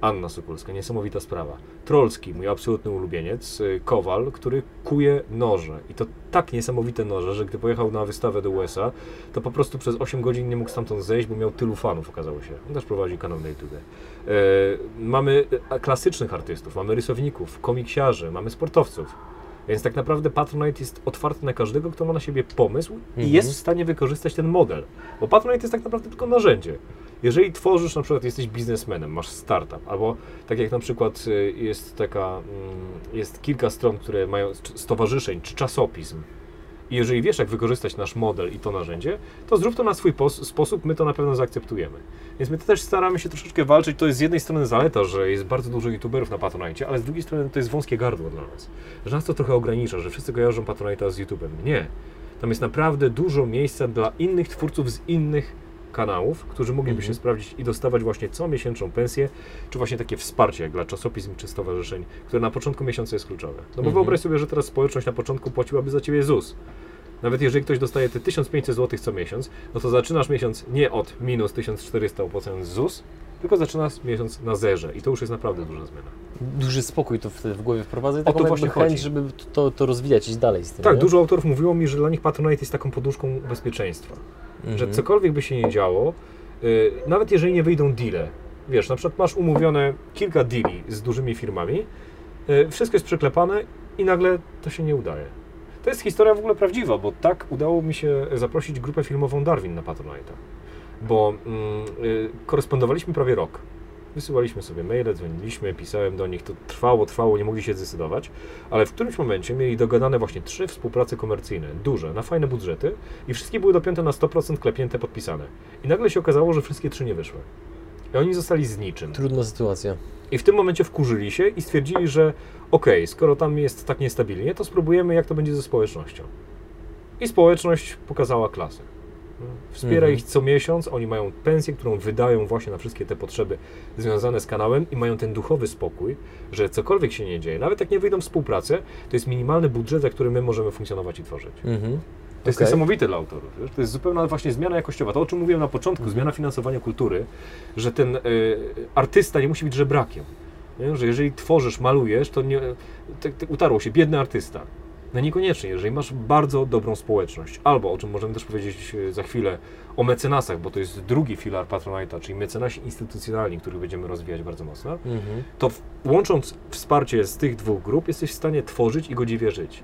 Anna Sokulska, niesamowita sprawa. Trolski, mój absolutny ulubieniec, y, Kowal, który kuje noże. I to tak niesamowite noże, że gdy pojechał na wystawę do USA, to po prostu przez 8 godzin nie mógł stamtąd zejść, bo miał tylu fanów, okazało się. On też prowadzi kanał na YouTube. E, mamy e, klasycznych artystów, mamy rysowników, komiksiarzy, mamy sportowców. Więc tak naprawdę Patronite jest otwarty na każdego, kto ma na siebie pomysł i Mhm. jest w stanie wykorzystać ten model. Bo Patronite jest tak naprawdę tylko narzędzie. Jeżeli tworzysz, na przykład jesteś biznesmenem, masz startup, albo tak jak na przykład y, jest taka, mm, jest kilka stron, które mają stowarzyszeń czy czasopism. I jeżeli wiesz, jak wykorzystać nasz model i to narzędzie, to zrób to na swój pos- sposób, my to na pewno zaakceptujemy. Więc my też staramy się troszeczkę walczyć. To jest z jednej strony zaleta, że jest bardzo dużo youtuberów na Patronite, ale z drugiej strony to jest wąskie gardło dla nas. Że nas to trochę ogranicza, że wszyscy kojarzą Patronite'a z YouTube'em. Nie. Tam jest naprawdę dużo miejsca dla innych twórców z innych kanałów, którzy mogliby Mhm. się sprawdzić i dostawać właśnie co miesięczną pensję, czy właśnie takie wsparcie jak dla czasopism czy stowarzyszeń, które na początku miesiąca jest kluczowe. No bo Mhm. wyobraź sobie, że teraz społeczność na początku płaciłaby za ciebie ZUS. Nawet jeżeli ktoś dostaje te 1500 zł co miesiąc, no to zaczynasz miesiąc nie od minus 1400 opłacając ZUS, tylko zaczynasz miesiąc na zerze i to już jest naprawdę duża zmiana. Duży spokój to wtedy w głowie wprowadza i O taką to jakby właśnie chęć, chodzi. żeby to, to rozwijać, iść dalej z tym. Tak, nie? dużo autorów mówiło mi, że dla nich Patronite jest taką poduszką bezpieczeństwa. Mhm. że cokolwiek by się nie działo, y, nawet jeżeli nie wyjdą deale, wiesz, na przykład masz umówione kilka deali z dużymi firmami, y, wszystko jest przeklepane i nagle to się nie udaje. To jest historia w ogóle prawdziwa, bo tak udało mi się zaprosić grupę filmową Darwin na Patronite'a, bo mm, y, korespondowaliśmy prawie rok. Wysyłaliśmy sobie maile, dzwoniliśmy, pisałem do nich, to trwało, trwało, nie mogli się zdecydować, ale w którymś momencie mieli dogadane właśnie trzy współprace komercyjne, duże, na fajne budżety i wszystkie były dopięte na 100% klepnięte, podpisane. I nagle się okazało, że wszystkie trzy nie wyszły. I oni zostali z niczym. Trudna sytuacja. I w tym momencie wkurzyli się i stwierdzili, że okej, skoro tam jest tak niestabilnie, to spróbujemy, jak to będzie ze społecznością. I społeczność pokazała klasę. Wspiera Mhm. ich co miesiąc, oni mają pensję, którą wydają właśnie na wszystkie te potrzeby związane z kanałem i mają ten duchowy spokój, że cokolwiek się nie dzieje, nawet jak nie wyjdą współpracę, to jest minimalny budżet, za który my możemy funkcjonować i tworzyć. Mhm. To jest Okej. niesamowite dla autorów. Wiesz? To jest zupełna właśnie zmiana jakościowa. To, o czym mówiłem na początku, Mhm. zmiana finansowania kultury, że ten y, artysta nie musi być żebrakiem. Nie? Że jeżeli tworzysz, malujesz, to nie, tak, tak utarło się, biedny artysta. No niekoniecznie, jeżeli masz bardzo dobrą społeczność, albo o czym możemy też powiedzieć e, za chwilę, o mecenasach, bo to jest drugi filar Patronite'a, czyli mecenasi instytucjonalni, których będziemy rozwijać bardzo mocno, Mhm. to łącząc wsparcie z tych dwóch grup, jesteś w stanie tworzyć i godziwie żyć.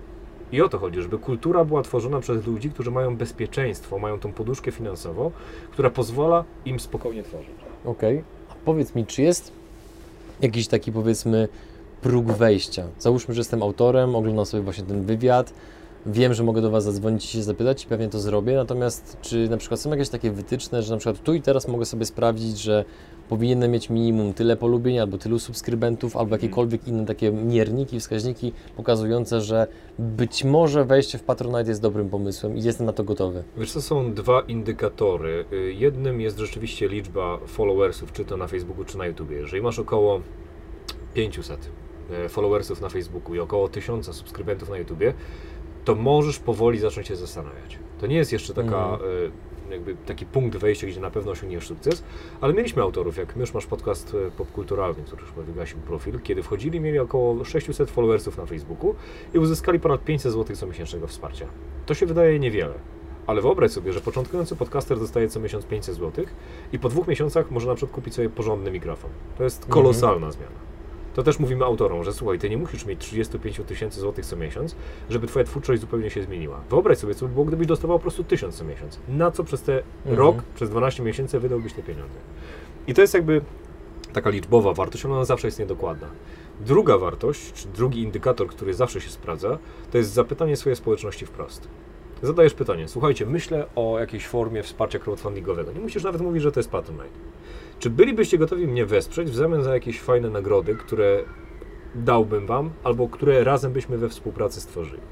I o to chodzi, żeby kultura była tworzona przez ludzi, którzy mają bezpieczeństwo, mają tą poduszkę finansową, która pozwala im spokojnie tworzyć. Okej. A powiedz mi, czy jest jakiś taki powiedzmy próg wejścia? Załóżmy, że jestem autorem, oglądam sobie właśnie ten wywiad, wiem, że mogę do Was zadzwonić i się zapytać i pewnie to zrobię, natomiast czy na przykład są jakieś takie wytyczne, że na przykład tu i teraz mogę sobie sprawdzić, że powinienem mieć minimum tyle polubień, albo tylu subskrybentów, albo jakiekolwiek inne takie mierniki, wskaźniki pokazujące, że być może wejście w Patronite jest dobrym pomysłem i jestem na to gotowy. Wiesz, to są dwa indykatory. Jednym jest rzeczywiście liczba followersów, czy to na Facebooku, czy na YouTubie. Jeżeli masz około 500 e, followersów na Facebooku i około 1000 subskrybentów na YouTubie, to możesz powoli zacząć się zastanawiać. To nie jest jeszcze taka, Mhm. e, jakby taki punkt wejścia, gdzie na pewno osiągniesz sukces, ale mieliśmy autorów, jak my już masz podcast e, popkulturalny, który już wygasił profil, kiedy wchodzili, mieli około 600 followersów na Facebooku i uzyskali ponad 500 zł co miesięcznego wsparcia. To się wydaje niewiele. Ale wyobraź sobie, że początkujący podcaster dostaje co miesiąc 500 zł i po dwóch miesiącach może na przykład kupić sobie porządny mikrofon. To jest Mhm. kolosalna zmiana. To też mówimy autorom, że słuchaj, ty nie musisz mieć 35 tysięcy złotych co miesiąc, żeby twoja twórczość zupełnie się zmieniła. Wyobraź sobie, co by było, gdybyś dostawał po prostu 1000 co miesiąc. Na co przez te Mhm. rok, przez 12 miesięcy wydałbyś te pieniądze. I to jest jakby taka liczbowa wartość, ona zawsze jest niedokładna. Druga wartość, czy drugi indykator, który zawsze się sprawdza, to jest zapytanie swojej społeczności wprost. Zadajesz pytanie, słuchajcie, myślę o jakiejś formie wsparcia crowdfundingowego. Nie musisz nawet mówić, że to jest Patronite. Czy bylibyście gotowi mnie wesprzeć w zamian za jakieś fajne nagrody, które dałbym wam, albo które razem byśmy we współpracy stworzyli?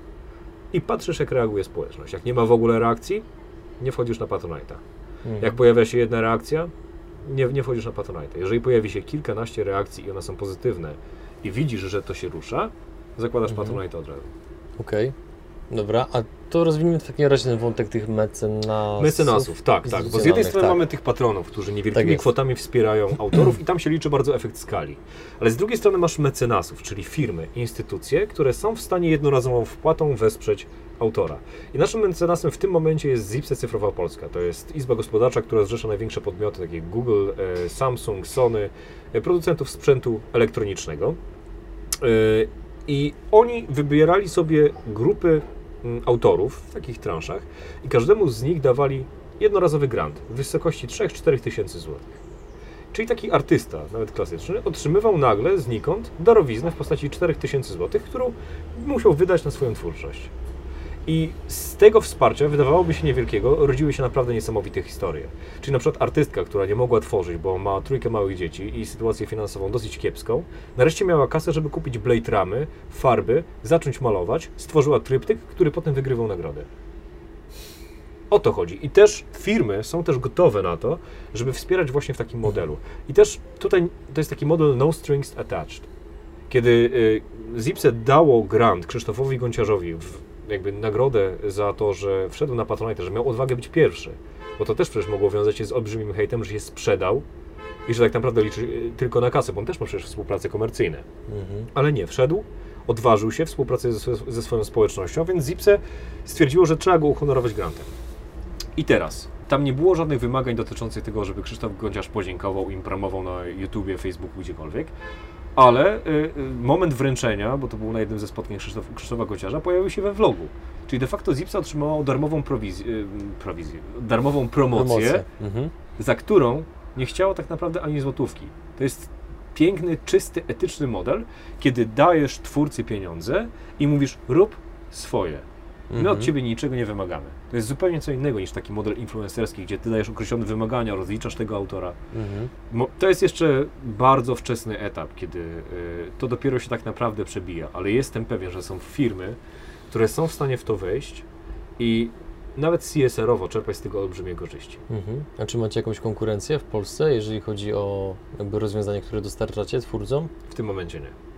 I patrzysz, jak reaguje społeczność. Jak nie ma w ogóle reakcji, nie wchodzisz na Patronite'a. Mhm. Jak pojawia się jedna reakcja, nie, nie wchodzisz na Patronite. Jeżeli pojawi się kilkanaście reakcji i one są pozytywne i widzisz, że to się rusza, zakładasz Mhm. Patronite od razu. Okej, dobra, a to rozwiniemy w takim razie ten wątek tych mecenasów. Mecenasów, tak, tak. Bo z jednej strony tak. mamy tych patronów, którzy niewielkimi Tak kwotami wspierają autorów i tam się liczy bardzo efekt skali. Ale z drugiej strony masz mecenasów, czyli firmy, instytucje, które są w stanie jednorazową wpłatą wesprzeć autora. I naszym mecenasem w tym momencie jest Zipse Cyfrowa Polska. To jest izba gospodarcza, która zrzesza największe podmioty, takie jak Google, e, Samsung, Sony, e, producentów sprzętu elektronicznego. E, I oni wybierali sobie grupy autorów w takich transzach i każdemu z nich dawali jednorazowy grant w wysokości 3-4 tysięcy złotych. Czyli taki artysta, nawet klasyczny, otrzymywał nagle znikąd darowiznę w postaci 4 tysięcy złotych, którą musiał wydać na swoją twórczość. I z tego wsparcia, wydawałoby się niewielkiego, rodziły się naprawdę niesamowite historie. Czyli na przykład artystka, która nie mogła tworzyć, bo ma trójkę małych dzieci i sytuację finansową dosyć kiepską, nareszcie miała kasę, żeby kupić blade ramy, farby, zacząć malować, stworzyła tryptyk, który potem wygrywał nagrodę. O to chodzi. I też firmy są też gotowe na to, żeby wspierać właśnie w takim modelu. I też tutaj to jest taki model no strings attached. Kiedy y, Zipse dało grant Krzysztofowi Gonciarzowi w jakby nagrodę za to, że wszedł na Patronite, że miał odwagę być pierwszy, bo to też przecież mogło wiązać się z olbrzymim hejtem, że się sprzedał i że tak naprawdę liczy y, tylko na kasę, bo on też ma przecież współprace komercyjne. Mhm. Ale nie, wszedł, odważył się, współpracuje ze, ze swoją społecznością, więc Zipse stwierdziło, że trzeba go uhonorować grantem. I teraz, tam nie było żadnych wymagań dotyczących tego, żeby Krzysztof Gąciarz podziękował im, promował na YouTubie, Facebooku, gdziekolwiek, ale y, y, moment wręczenia, bo to było na jednym ze spotkań Krzysztof, Krzysztofa Gąciarza, pojawił się we vlogu. Czyli de facto Zipsa otrzymała darmową prowizję, y, prowizję, darmową promocję. Mhm. za którą nie chciało tak naprawdę ani złotówki. To jest piękny, czysty, etyczny model, kiedy dajesz twórcy pieniądze i mówisz rób swoje. My Mhm. od Ciebie niczego nie wymagamy. To jest zupełnie co innego niż taki model influencerski, gdzie Ty dajesz określone wymagania, rozliczasz tego autora. Mhm. To jest jeszcze bardzo wczesny etap, kiedy y, to dopiero się tak naprawdę przebija, ale jestem pewien, że są firmy, które są w stanie w to wejść i nawet CSR-owo czerpać z tego olbrzymie korzyści. Mhm. A czy macie jakąś konkurencję w Polsce, jeżeli chodzi o jakby rozwiązania, które dostarczacie twórcom? W tym momencie nie.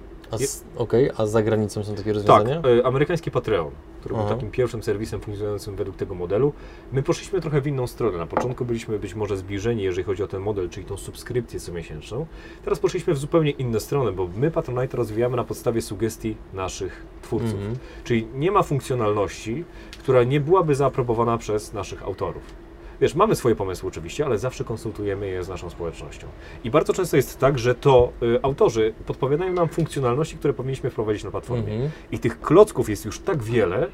Okej, a za granicą są takie Tak, rozwiązania? y, amerykański Patreon, który był Aha. takim pierwszym serwisem funkcjonującym według tego modelu. My poszliśmy trochę w inną stronę. Na początku byliśmy być może zbliżeni, jeżeli chodzi o ten model, czyli tą subskrypcję comiesięczną. Teraz poszliśmy w zupełnie inne strony, bo my Patronite rozwijamy na podstawie sugestii naszych twórców. Mhm. Czyli nie ma funkcjonalności, która nie byłaby zaaprobowana przez naszych autorów. Wiesz, mamy swoje pomysły oczywiście, ale zawsze konsultujemy je z naszą społecznością. I bardzo często jest tak, że to y, autorzy podpowiadają nam funkcjonalności, które powinniśmy wprowadzić na platformie. Mhm. I tych klocków jest już tak wiele,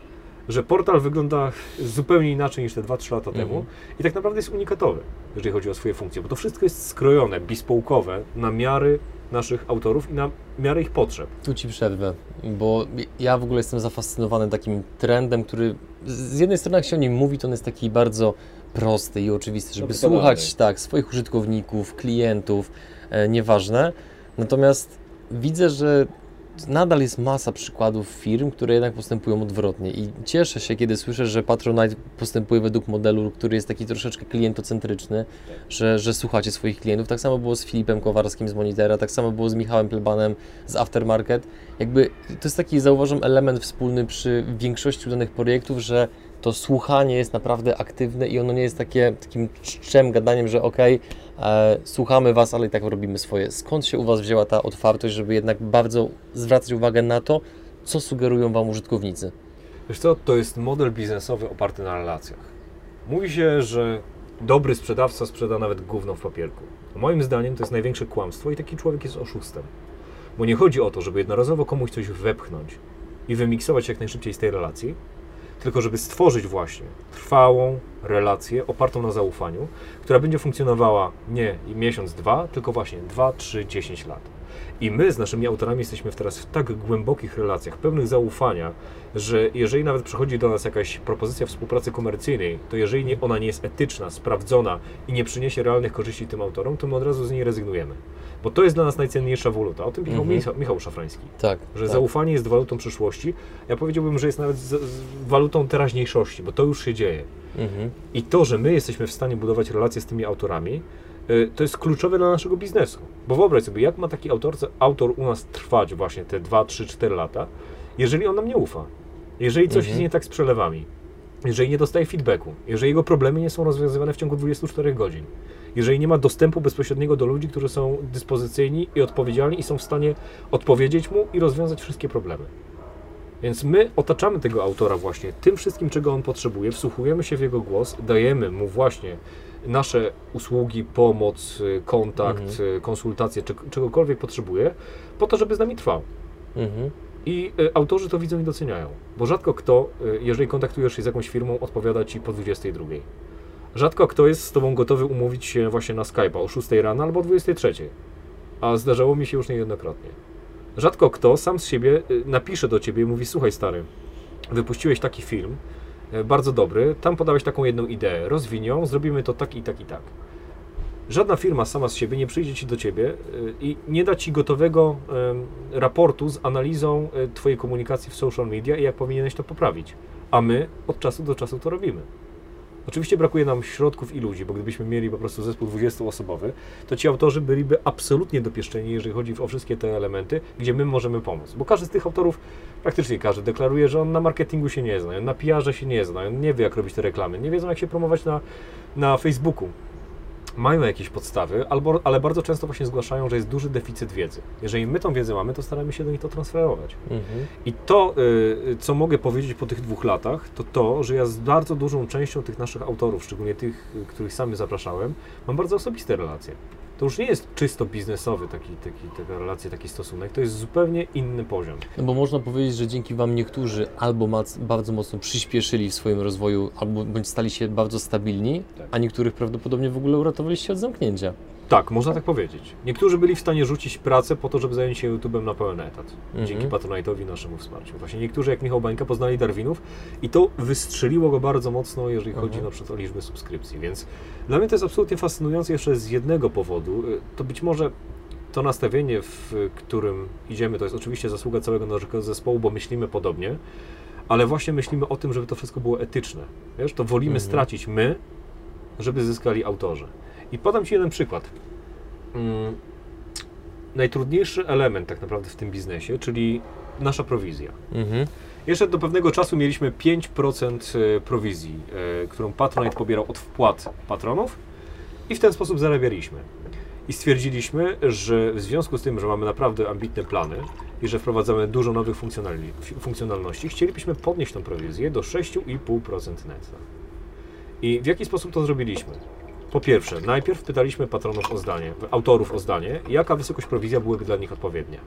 że portal wygląda zupełnie inaczej niż te 2-3 lata Mhm. temu i tak naprawdę jest unikatowy, jeżeli chodzi o swoje funkcje, bo to wszystko jest skrojone, bespoke'owe na miary naszych autorów i na miarę ich potrzeb. Tu ci przerwę, bo ja w ogóle jestem zafascynowany takim trendem, który z jednej strony jak się o nim mówi, to on jest taki bardzo prosty i oczywisty, żeby banalny. słuchać tak, swoich użytkowników, klientów, e, nieważne. Natomiast widzę, że nadal jest masa przykładów firm, które jednak postępują odwrotnie i cieszę się, kiedy słyszę, że Patronite postępuje według modelu, który jest taki troszeczkę klientocentryczny, że, że słuchacie swoich klientów. Tak samo było z Filipem Kowarskim z Monitera, tak samo było z Michałem Plebanem z Aftermarket. Jakby to jest taki, zauważam, element wspólny przy większości udanych projektów, że to słuchanie jest naprawdę aktywne i ono nie jest takie takim czczem, gadaniem, że okej, e, słuchamy Was, ale i tak robimy swoje. Skąd się u Was wzięła ta otwartość, żeby jednak bardzo zwracać uwagę na to, co sugerują Wam użytkownicy? Wiesz co, to jest model biznesowy oparty na relacjach. Mówi się, że dobry sprzedawca sprzeda nawet gówno w papierku. Moim zdaniem to jest największe kłamstwo i taki człowiek jest oszustem. Bo nie chodzi o to, żeby jednorazowo komuś coś wepchnąć i wymiksować jak najszybciej z tej relacji, tylko żeby stworzyć właśnie trwałą relację opartą na zaufaniu, która będzie funkcjonowała nie miesiąc, dwa, tylko właśnie dwa, trzy, dziesięć lat. I my z naszymi autorami jesteśmy teraz w tak głębokich relacjach, pełnych zaufania, że jeżeli nawet przychodzi do nas jakaś propozycja współpracy komercyjnej, to jeżeli nie, ona nie jest etyczna, sprawdzona i nie przyniesie realnych korzyści tym autorom, to my od razu z niej rezygnujemy. Bo to jest dla nas najcenniejsza waluta. O tym Michał, Mhm. Michał, Michał Szafrański Tak. że tak. zaufanie jest walutą przyszłości. Ja powiedziałbym, że jest nawet z, z walutą teraźniejszości, bo to już się dzieje. Mhm. I to, że my jesteśmy w stanie budować relacje z tymi autorami, y, to jest kluczowe dla naszego biznesu. Bo wyobraź sobie, jak ma taki autor, autor u nas trwać właśnie te 2, 3, 4 lata, jeżeli on nam nie ufa. Jeżeli coś Mhm. jest nie tak z przelewami, jeżeli nie dostaje feedbacku, jeżeli jego problemy nie są rozwiązywane w ciągu 24 godzin, jeżeli nie ma dostępu bezpośredniego do ludzi, którzy są dyspozycyjni i odpowiedzialni i są w stanie odpowiedzieć mu i rozwiązać wszystkie problemy. Więc my otaczamy tego autora właśnie tym wszystkim, czego on potrzebuje, wsłuchujemy się w jego głos, dajemy mu właśnie nasze usługi, pomoc, y, kontakt, Mhm. y, konsultacje, czegokolwiek potrzebuje, po to, żeby z nami trwał. Mhm. I y, autorzy to widzą i doceniają, bo rzadko kto, jeżeli kontaktujesz się z jakąś firmą, odpowiada ci po 22. Rzadko kto jest z tobą gotowy umówić się właśnie na Skype'a o 6 rano albo o 23. A zdarzało mi się już niejednokrotnie. Rzadko kto sam z siebie y, napisze do ciebie i mówi: Słuchaj, stary, wypuściłeś taki film, y, bardzo dobry, tam podałeś taką jedną ideę, rozwin ją, zrobimy to tak i tak i tak. Żadna firma sama z siebie nie przyjdzie ci do ciebie y, i nie da ci gotowego raportu z analizą twojej komunikacji w social media i jak powinieneś to poprawić. A my od czasu do czasu to robimy. Oczywiście brakuje nam środków i ludzi, bo gdybyśmy mieli po prostu zespół 20-osobowy, to ci autorzy byliby absolutnie dopieszczeni, jeżeli chodzi o wszystkie te elementy, gdzie my możemy pomóc. Bo każdy z tych autorów, praktycznie każdy, deklaruje, że on na marketingu się nie zna, on na PR-ze się nie zna, on nie wie, jak robić te reklamy, nie wiedzą, jak się promować na, na Facebooku. Mają jakieś podstawy, albo, ale bardzo często właśnie zgłaszają, że jest duży deficyt wiedzy. Jeżeli my tą wiedzę mamy, to staramy się do nich to transferować. Mhm. I to, y, co mogę powiedzieć po tych dwóch latach, to to, że ja z bardzo dużą częścią tych naszych autorów, szczególnie tych, y, których sami zapraszałem, mam bardzo osobiste relacje. To już nie jest czysto biznesowy taki, taki, taka relacja, taki stosunek, to jest zupełnie inny poziom. No bo można powiedzieć, że dzięki Wam niektórzy albo bardzo mocno przyspieszyli w swoim rozwoju, albo bądź stali się bardzo stabilni, Tak. a niektórych prawdopodobnie w ogóle uratowaliście od zamknięcia. Tak, można tak powiedzieć. Niektórzy byli w stanie rzucić pracę po to, żeby zająć się YouTube'em na pełen etat. Dzięki Mhm. Patronite'owi naszemu wsparciu. Właśnie niektórzy, jak Michał Bańka, poznali Darwinów i to wystrzeliło go bardzo mocno, jeżeli chodzi Mhm. na przykład o liczbę subskrypcji. Więc dla mnie to jest absolutnie fascynujące jeszcze z jednego powodu. Y, To być może to nastawienie, w którym idziemy, to jest oczywiście zasługa całego naszego zespołu, bo myślimy podobnie, ale właśnie myślimy o tym, żeby to wszystko było etyczne. Wiesz, to wolimy Mhm. stracić my, żeby zyskali autorzy. I podam Ci jeden przykład. Mm, najtrudniejszy element tak naprawdę w tym biznesie, czyli nasza prowizja. Mhm. Jeszcze do pewnego czasu mieliśmy 5% e, prowizji, e, którą Patronite pobierał od wpłat patronów i w ten sposób zarabialiśmy. I stwierdziliśmy, że w związku z tym, że mamy naprawdę ambitne plany i że wprowadzamy dużo nowych funkcjonalności, chcielibyśmy podnieść tą prowizję do 6,5% netto. I w jaki sposób to zrobiliśmy? Po pierwsze, najpierw pytaliśmy patronów o zdanie, autorów o zdanie, jaka wysokość prowizja byłyby dla nich odpowiednia.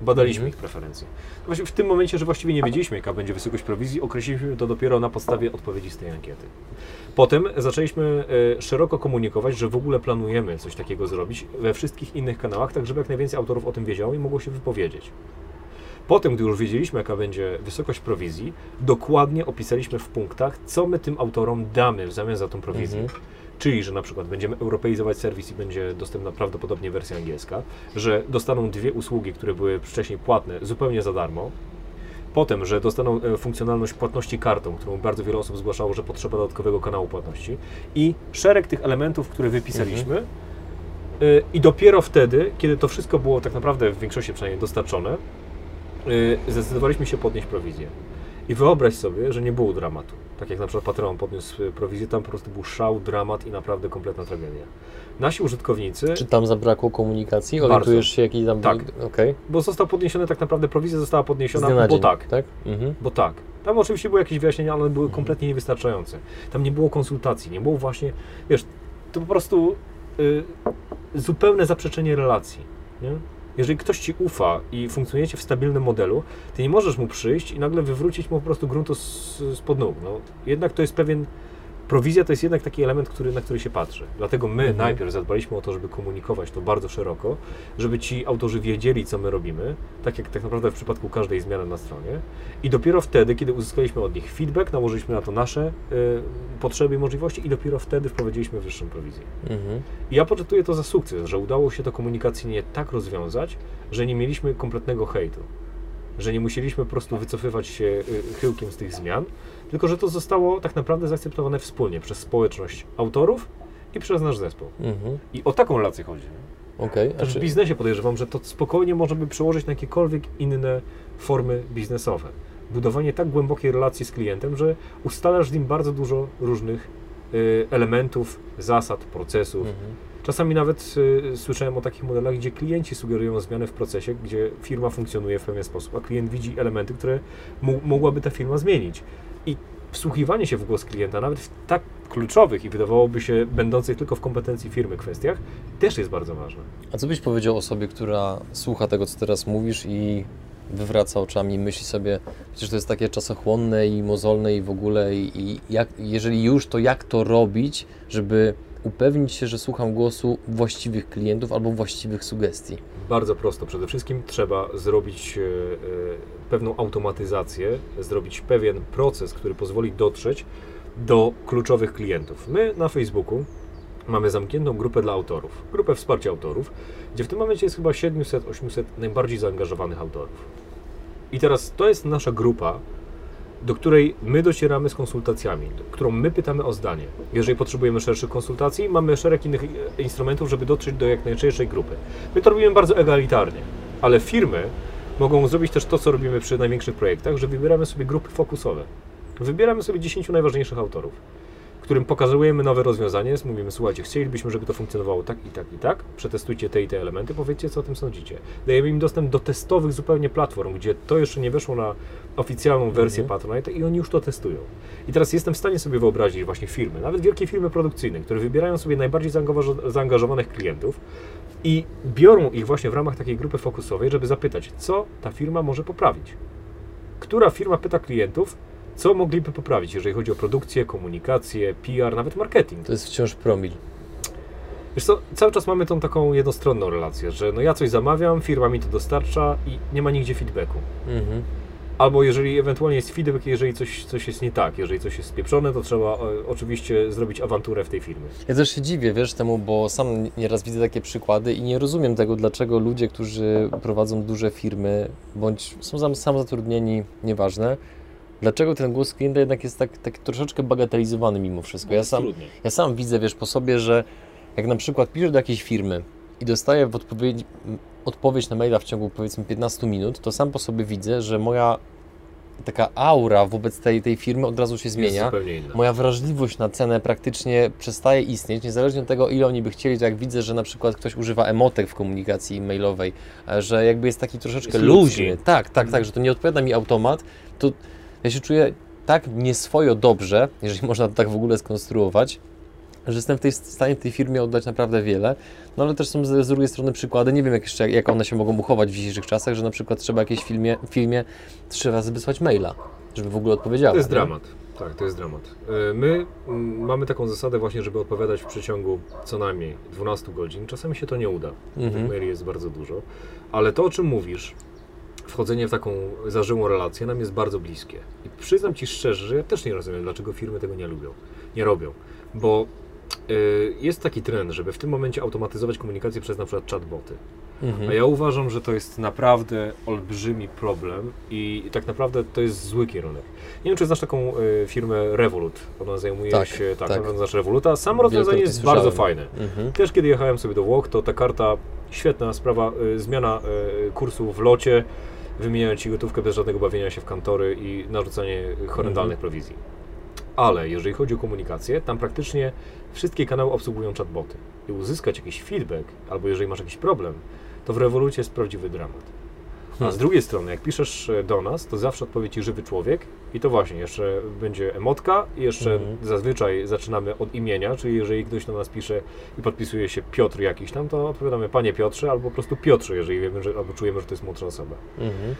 Badaliśmy Mhm. ich preferencje. Właśnie w tym momencie, że właściwie nie wiedzieliśmy, jaka będzie wysokość prowizji, określiliśmy to dopiero na podstawie odpowiedzi z tej ankiety. Potem zaczęliśmy e, szeroko komunikować, że w ogóle planujemy coś takiego zrobić we wszystkich innych kanałach, tak żeby jak najwięcej autorów o tym wiedziało i mogło się wypowiedzieć. Potem, gdy już wiedzieliśmy, jaka będzie wysokość prowizji, dokładnie opisaliśmy w punktach, co my tym autorom damy w zamian za tą prowizję. Mhm. Czyli, że na przykład będziemy europeizować serwis i będzie dostępna prawdopodobnie wersja angielska, że dostaną dwie usługi, które były wcześniej płatne, zupełnie za darmo. Potem, że dostaną e, funkcjonalność płatności kartą, którą bardzo wiele osób zgłaszało, że potrzeba dodatkowego kanału płatności. I szereg tych elementów, które wypisaliśmy. Y, I dopiero wtedy, kiedy to wszystko było tak naprawdę w większości przynajmniej dostarczone, y, zdecydowaliśmy się podnieść prowizję. I wyobraź sobie, że nie było dramatu. Tak jak na przykład Patreon podniósł y, prowizję, tam po prostu był szał, dramat i naprawdę kompletna tragedia. Nasi użytkownicy, Czy tam zabrakło komunikacji? Orientujesz się, jaki tam Tak. Okej. bo został podniesiony tak naprawdę, prowizja została podniesiona, bo dzień, tak, tak? Mhm. bo tak. Tam oczywiście były jakieś wyjaśnienia, ale one były kompletnie niewystarczające. Tam nie było konsultacji, nie było właśnie, wiesz, to po prostu y, zupełne zaprzeczenie relacji. Nie? Jeżeli ktoś ci ufa i funkcjonujecie w stabilnym modelu, ty nie możesz mu przyjść i nagle wywrócić mu po prostu gruntu z, spod nóg. No, jednak to jest pewien. Prowizja to jest jednak taki element, który, na który się patrzy. Dlatego my Mhm. najpierw zadbaliśmy o to, żeby komunikować to bardzo szeroko, żeby ci autorzy wiedzieli, co my robimy, tak jak tak naprawdę w przypadku każdej zmiany na stronie. I dopiero wtedy, kiedy uzyskaliśmy od nich feedback, nałożyliśmy na to nasze y, potrzeby i możliwości i dopiero wtedy wprowadziliśmy wyższą prowizję. Mhm. I ja poczytuję to za sukces, że udało się to komunikacyjnie tak rozwiązać, że nie mieliśmy kompletnego hejtu. Że nie musieliśmy po prostu wycofywać się y, chyłkiem z tych zmian, tylko że to zostało tak naprawdę zaakceptowane wspólnie przez społeczność autorów i przez nasz zespół. Mhm. I o taką relację chodzi. A Też w czy- biznesie podejrzewam, że to spokojnie możemy przełożyć na jakiekolwiek inne formy biznesowe. Budowanie tak głębokiej relacji z klientem, że ustalasz z nim bardzo dużo różnych y, elementów, zasad, procesów. Mhm. Czasami nawet y, słyszałem o takich modelach, gdzie klienci sugerują zmiany w procesie, gdzie firma funkcjonuje w pewien sposób, a klient widzi elementy, które mogłaby ta firma zmienić. I wsłuchiwanie się w głos klienta, nawet w tak kluczowych i wydawałoby się będących tylko w kompetencji firmy kwestiach, też jest bardzo ważne. A co byś powiedział osobie, która słucha tego, co teraz mówisz i wywraca oczami, myśli sobie, przecież to jest takie czasochłonne i mozolne i w ogóle i, i jak, jeżeli już, to jak to robić, żeby upewnić się, że słucham głosu właściwych klientów albo właściwych sugestii? Bardzo prosto. Przede wszystkim trzeba zrobić e, e, pewną automatyzację, zrobić pewien proces, który pozwoli dotrzeć do kluczowych klientów. My na Facebooku mamy zamkniętą grupę dla autorów, grupę wsparcia autorów, gdzie w tym momencie jest chyba 700-800 najbardziej zaangażowanych autorów. I teraz to jest nasza grupa, do której my docieramy z konsultacjami, którą my pytamy o zdanie. Jeżeli potrzebujemy szerszych konsultacji, mamy szereg innych e, instrumentów, żeby dotrzeć do jak najszerszej grupy. My to robimy bardzo egalitarnie, ale firmy mogą zrobić też to, co robimy przy największych projektach, że wybieramy sobie grupy fokusowe. Wybieramy sobie 10 najważniejszych autorów, którym pokazujemy nowe rozwiązanie, mówimy, słuchajcie, chcielibyśmy, żeby to funkcjonowało tak i tak i tak, przetestujcie te i te elementy, powiedzcie, co o tym sądzicie. Dajemy im dostęp do testowych zupełnie platform, gdzie to jeszcze nie weszło na oficjalną wersję Mhm. Patronite i oni już to testują. I teraz jestem w stanie sobie wyobrazić właśnie firmy, nawet wielkie firmy produkcyjne, które wybierają sobie najbardziej zaangażo- zaangażowanych klientów i biorą ich właśnie w ramach takiej grupy fokusowej, żeby zapytać, co ta firma może poprawić. Która firma pyta klientów, co mogliby poprawić, jeżeli chodzi o produkcję, komunikację, PR, nawet marketing. To jest wciąż promil. Wiesz co, cały czas mamy tą taką jednostronną relację, że no ja coś zamawiam, firma mi to dostarcza i nie ma nigdzie feedbacku. Mhm. Albo jeżeli ewentualnie jest feedback, jeżeli coś, coś jest nie tak, jeżeli coś jest spieprzone, to trzeba e, oczywiście zrobić awanturę w tej firmie. Ja też się dziwię, wiesz, temu, bo sam nieraz widzę takie przykłady i nie rozumiem tego, dlaczego ludzie, którzy prowadzą duże firmy, bądź są sam- samozatrudnieni, nieważne, dlaczego ten głos klienta jednak jest tak, tak troszeczkę bagatelizowany mimo wszystko. Ja sam, Trudniej. ja sam widzę, wiesz, po sobie, że jak na przykład piszę do jakiejś firmy i dostaję w odpowiedzi, odpowiedź na maila w ciągu powiedzmy 15 minut, to sam po sobie widzę, że moja taka aura wobec tej, tej firmy od razu się zmienia. Moja wrażliwość na cenę praktycznie przestaje istnieć, niezależnie od tego, ile oni by chcieli, to jak widzę, że na przykład ktoś używa emotek w komunikacji mailowej, e, że jakby jest taki troszeczkę Jest luźny. Tak, tak, tak, że to nie odpowiada mi automat, to ja się czuję tak nieswojo dobrze, jeżeli (laughs) można to tak w ogóle skonstruować, że jestem w tej w stanie w tej firmie oddać naprawdę wiele, no ale też są z, z drugiej strony przykłady, nie wiem jak jeszcze, jak one się mogą uchować w dzisiejszych czasach, że na przykład trzeba jakiejś filmie, filmie trzy razy wysłać maila, żeby w ogóle odpowiedziała. To jest nie? dramat. Tak, to jest dramat. E, My mamy taką zasadę właśnie, żeby odpowiadać w przeciągu co najmniej 12 godzin. Czasami się to nie uda. Mhm. Tych maili jest bardzo dużo. Ale to, o czym mówisz, wchodzenie w taką zażyłą relację nam jest bardzo bliskie. I przyznam Ci szczerze, że ja też nie rozumiem, dlaczego firmy tego nie lubią, nie robią. Bo y, jest taki trend, żeby w tym momencie automatyzować komunikację przez na przykład chatboty. Mhm. A ja uważam, że to jest naprawdę olbrzymi problem i tak naprawdę to jest zły kierunek. Nie wiem, czy znasz taką y, firmę Revolut. Ona zajmuje Tak, się, tak, tak. znasz Revoluta. Samo rozwiązanie jest bardzo słyszałem. fajne. Mhm. Też kiedy jechałem sobie do Włoch, to ta karta, świetna sprawa, y, zmiana y, kursu w locie, wymieniając ci gotówkę bez żadnego bawienia się w kantory i narzucanie horrendalnych prowizji. Ale jeżeli chodzi o komunikację, tam praktycznie wszystkie kanały obsługują chatboty. I uzyskać jakiś feedback, albo jeżeli masz jakiś problem, to w rewolucie jest prawdziwy dramat. A z drugiej strony, jak piszesz e, do nas, to zawsze odpowie ci żywy człowiek i to właśnie, jeszcze będzie emotka i jeszcze Mhm. zazwyczaj zaczynamy od imienia, czyli jeżeli ktoś do nas pisze i podpisuje się Piotr jakiś tam, to odpowiadamy Panie Piotrze albo po prostu Piotrze, jeżeli wiemy, że, albo czujemy, że to jest młodsza osoba. Mhm.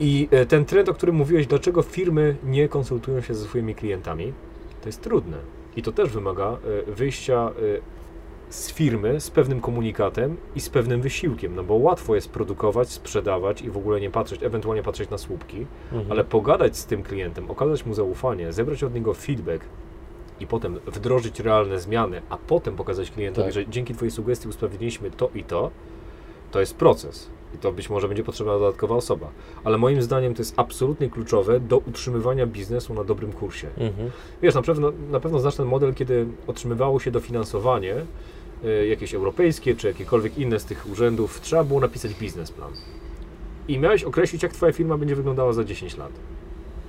I e, ten trend, o którym mówiłeś, dlaczego firmy nie konsultują się ze swoimi klientami, to jest trudne. I to też wymaga e, wyjścia z firmy z pewnym komunikatem i z pewnym wysiłkiem, no bo łatwo jest produkować, sprzedawać i w ogóle nie patrzeć, ewentualnie patrzeć na słupki, Mhm. ale pogadać z tym klientem, okazać mu zaufanie, zebrać od niego feedback i potem wdrożyć realne zmiany, a potem pokazać klientowi, Tak. że dzięki Twojej sugestii usprawiedliwiliśmy to i to, to jest proces. I to być może będzie potrzebna dodatkowa osoba. Ale moim zdaniem to jest absolutnie kluczowe do utrzymywania biznesu na dobrym kursie. Mhm. Wiesz, na pewno, na pewno znasz ten model, kiedy otrzymywało się dofinansowanie jakieś europejskie czy jakiekolwiek inne z tych urzędów, trzeba było napisać biznesplan. I miałeś określić, jak Twoja firma będzie wyglądała za 10 lat.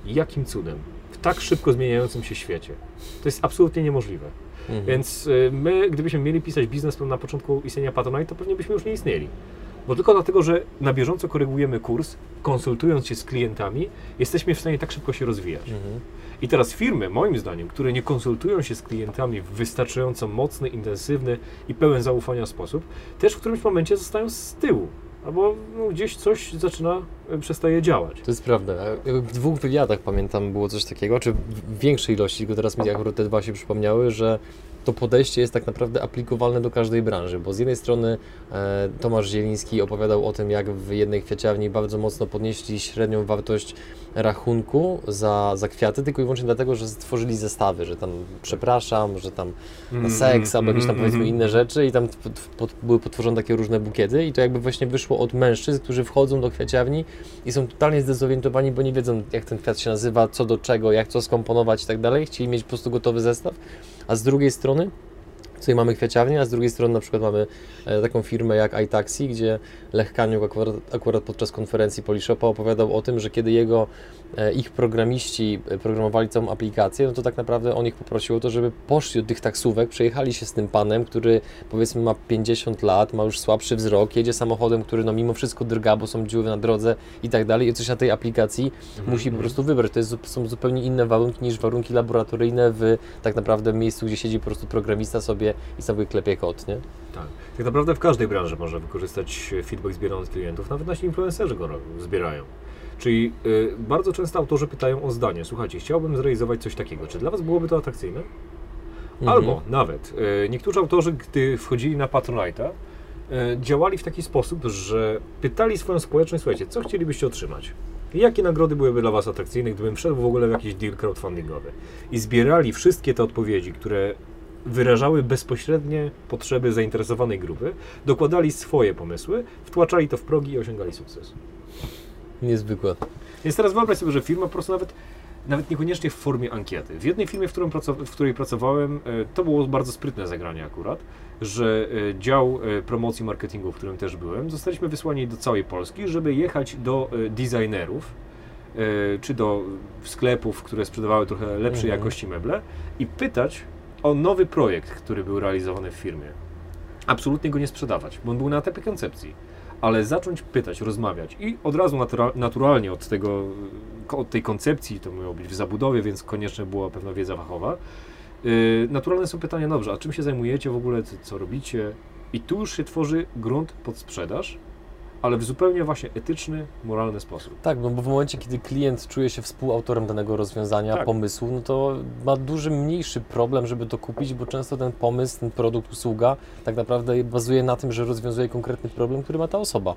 Jakim cudem? W tak szybko zmieniającym się świecie. To jest absolutnie niemożliwe. Mhm. Więc y, my, gdybyśmy mieli pisać biznesplan na początku istnienia Patronite, to pewnie byśmy już nie istnieli. Bo tylko dlatego, że na bieżąco korygujemy kurs, konsultując się z klientami, jesteśmy w stanie tak szybko się rozwijać. Mhm. I teraz firmy, moim zdaniem, które nie konsultują się z klientami w wystarczająco mocny, intensywny i pełen zaufania sposób, też w którymś momencie zostają z tyłu. Albo no, gdzieś coś zaczyna, e, przestaje działać. To jest prawda. W dwóch wywiadach pamiętam było coś takiego, czy w większej ilości, tylko teraz mi akurat te dwa się przypomniały, że to podejście jest tak naprawdę aplikowalne do każdej branży, bo z jednej strony e, Tomasz Zieliński opowiadał o tym, jak w jednej kwiaciarni bardzo mocno podnieśli średnią wartość rachunku za, za kwiaty, tylko i wyłącznie dlatego, że stworzyli zestawy, że tam przepraszam, że tam na seks albo jakieś tam powiedzmy inne rzeczy i tam pod, były potworzone takie różne bukiety i to jakby właśnie wyszło od mężczyzn, którzy wchodzą do kwiaciarni i są totalnie zdezorientowani, bo nie wiedzą jak ten kwiat się nazywa, co do czego, jak co skomponować i tak dalej. Chcieli mieć po prostu gotowy zestaw, a z drugiej strony Tutaj mamy kwiaciarnię, a z drugiej strony na przykład mamy e, taką firmę jak iTaxi, gdzie Lech Kaniuk akurat, akurat podczas konferencji Polishopa opowiadał o tym, że kiedy jego, e, ich programiści e, programowali całą aplikację, no to tak naprawdę on ich poprosił o to, żeby poszli od tych taksówek, przejechali się z tym panem, który powiedzmy ma 50 lat, ma już słabszy wzrok, jedzie samochodem, który no mimo wszystko drga, bo są dziury na drodze i tak dalej i coś na tej aplikacji musi po prostu wybrać. To jest, są zupełnie inne warunki niż warunki laboratoryjne w tak naprawdę miejscu, gdzie siedzi po prostu programista sobie i sobie klepie kod, nie? Tak. tak naprawdę w każdej branży można wykorzystać feedback zbierany od klientów, nawet nasi influencerzy go zbierają. Czyli y, bardzo często autorzy pytają o zdanie. Słuchajcie, chciałbym zrealizować coś takiego. Czy dla Was byłoby to atrakcyjne? Mhm. Albo nawet e, niektórzy autorzy, gdy wchodzili na Patronite'a, e, działali w taki sposób, że pytali swoją społeczność, słuchajcie, co chcielibyście otrzymać? Jakie nagrody byłyby dla Was atrakcyjne, gdybym wszedł w ogóle w jakiś deal crowdfundingowy? I zbierali wszystkie te odpowiedzi, które wyrażały bezpośrednie potrzeby zainteresowanej grupy, dokładali swoje pomysły, wtłaczali to w progi i osiągali sukces. Niezwykłe. Więc teraz wyobraź sobie, że firma po prostu nawet nawet niekoniecznie w formie ankiety. W jednej firmie, w, w której pracowałem, e, to było bardzo sprytne zagranie akurat, że e, dział e, promocji marketingu, w którym też byłem, zostaliśmy wysłani do całej Polski, żeby jechać do designerów, czy do sklepów, które sprzedawały trochę lepszej mhm. jakości meble i pytać nowy projekt, który był realizowany w firmie. Absolutnie go nie sprzedawać, bo on był na etapie koncepcji ale zacząć pytać, rozmawiać i od razu natura naturalnie od, tego, od tej koncepcji, to miało być w zabudowie, więc koniecznie była pewna wiedza fachowa. Yy, naturalne są pytania, dobrze, a czym się zajmujecie w ogóle, co robicie? I tu już się tworzy grunt pod sprzedaż, ale w zupełnie właśnie etyczny, moralny sposób. Tak, no bo w momencie, kiedy klient czuje się współautorem danego rozwiązania, tak. pomysłu, no to ma duży, mniejszy problem, żeby to kupić, bo często ten pomysł, ten produkt, usługa tak naprawdę bazuje na tym, że rozwiązuje konkretny problem, który ma ta osoba.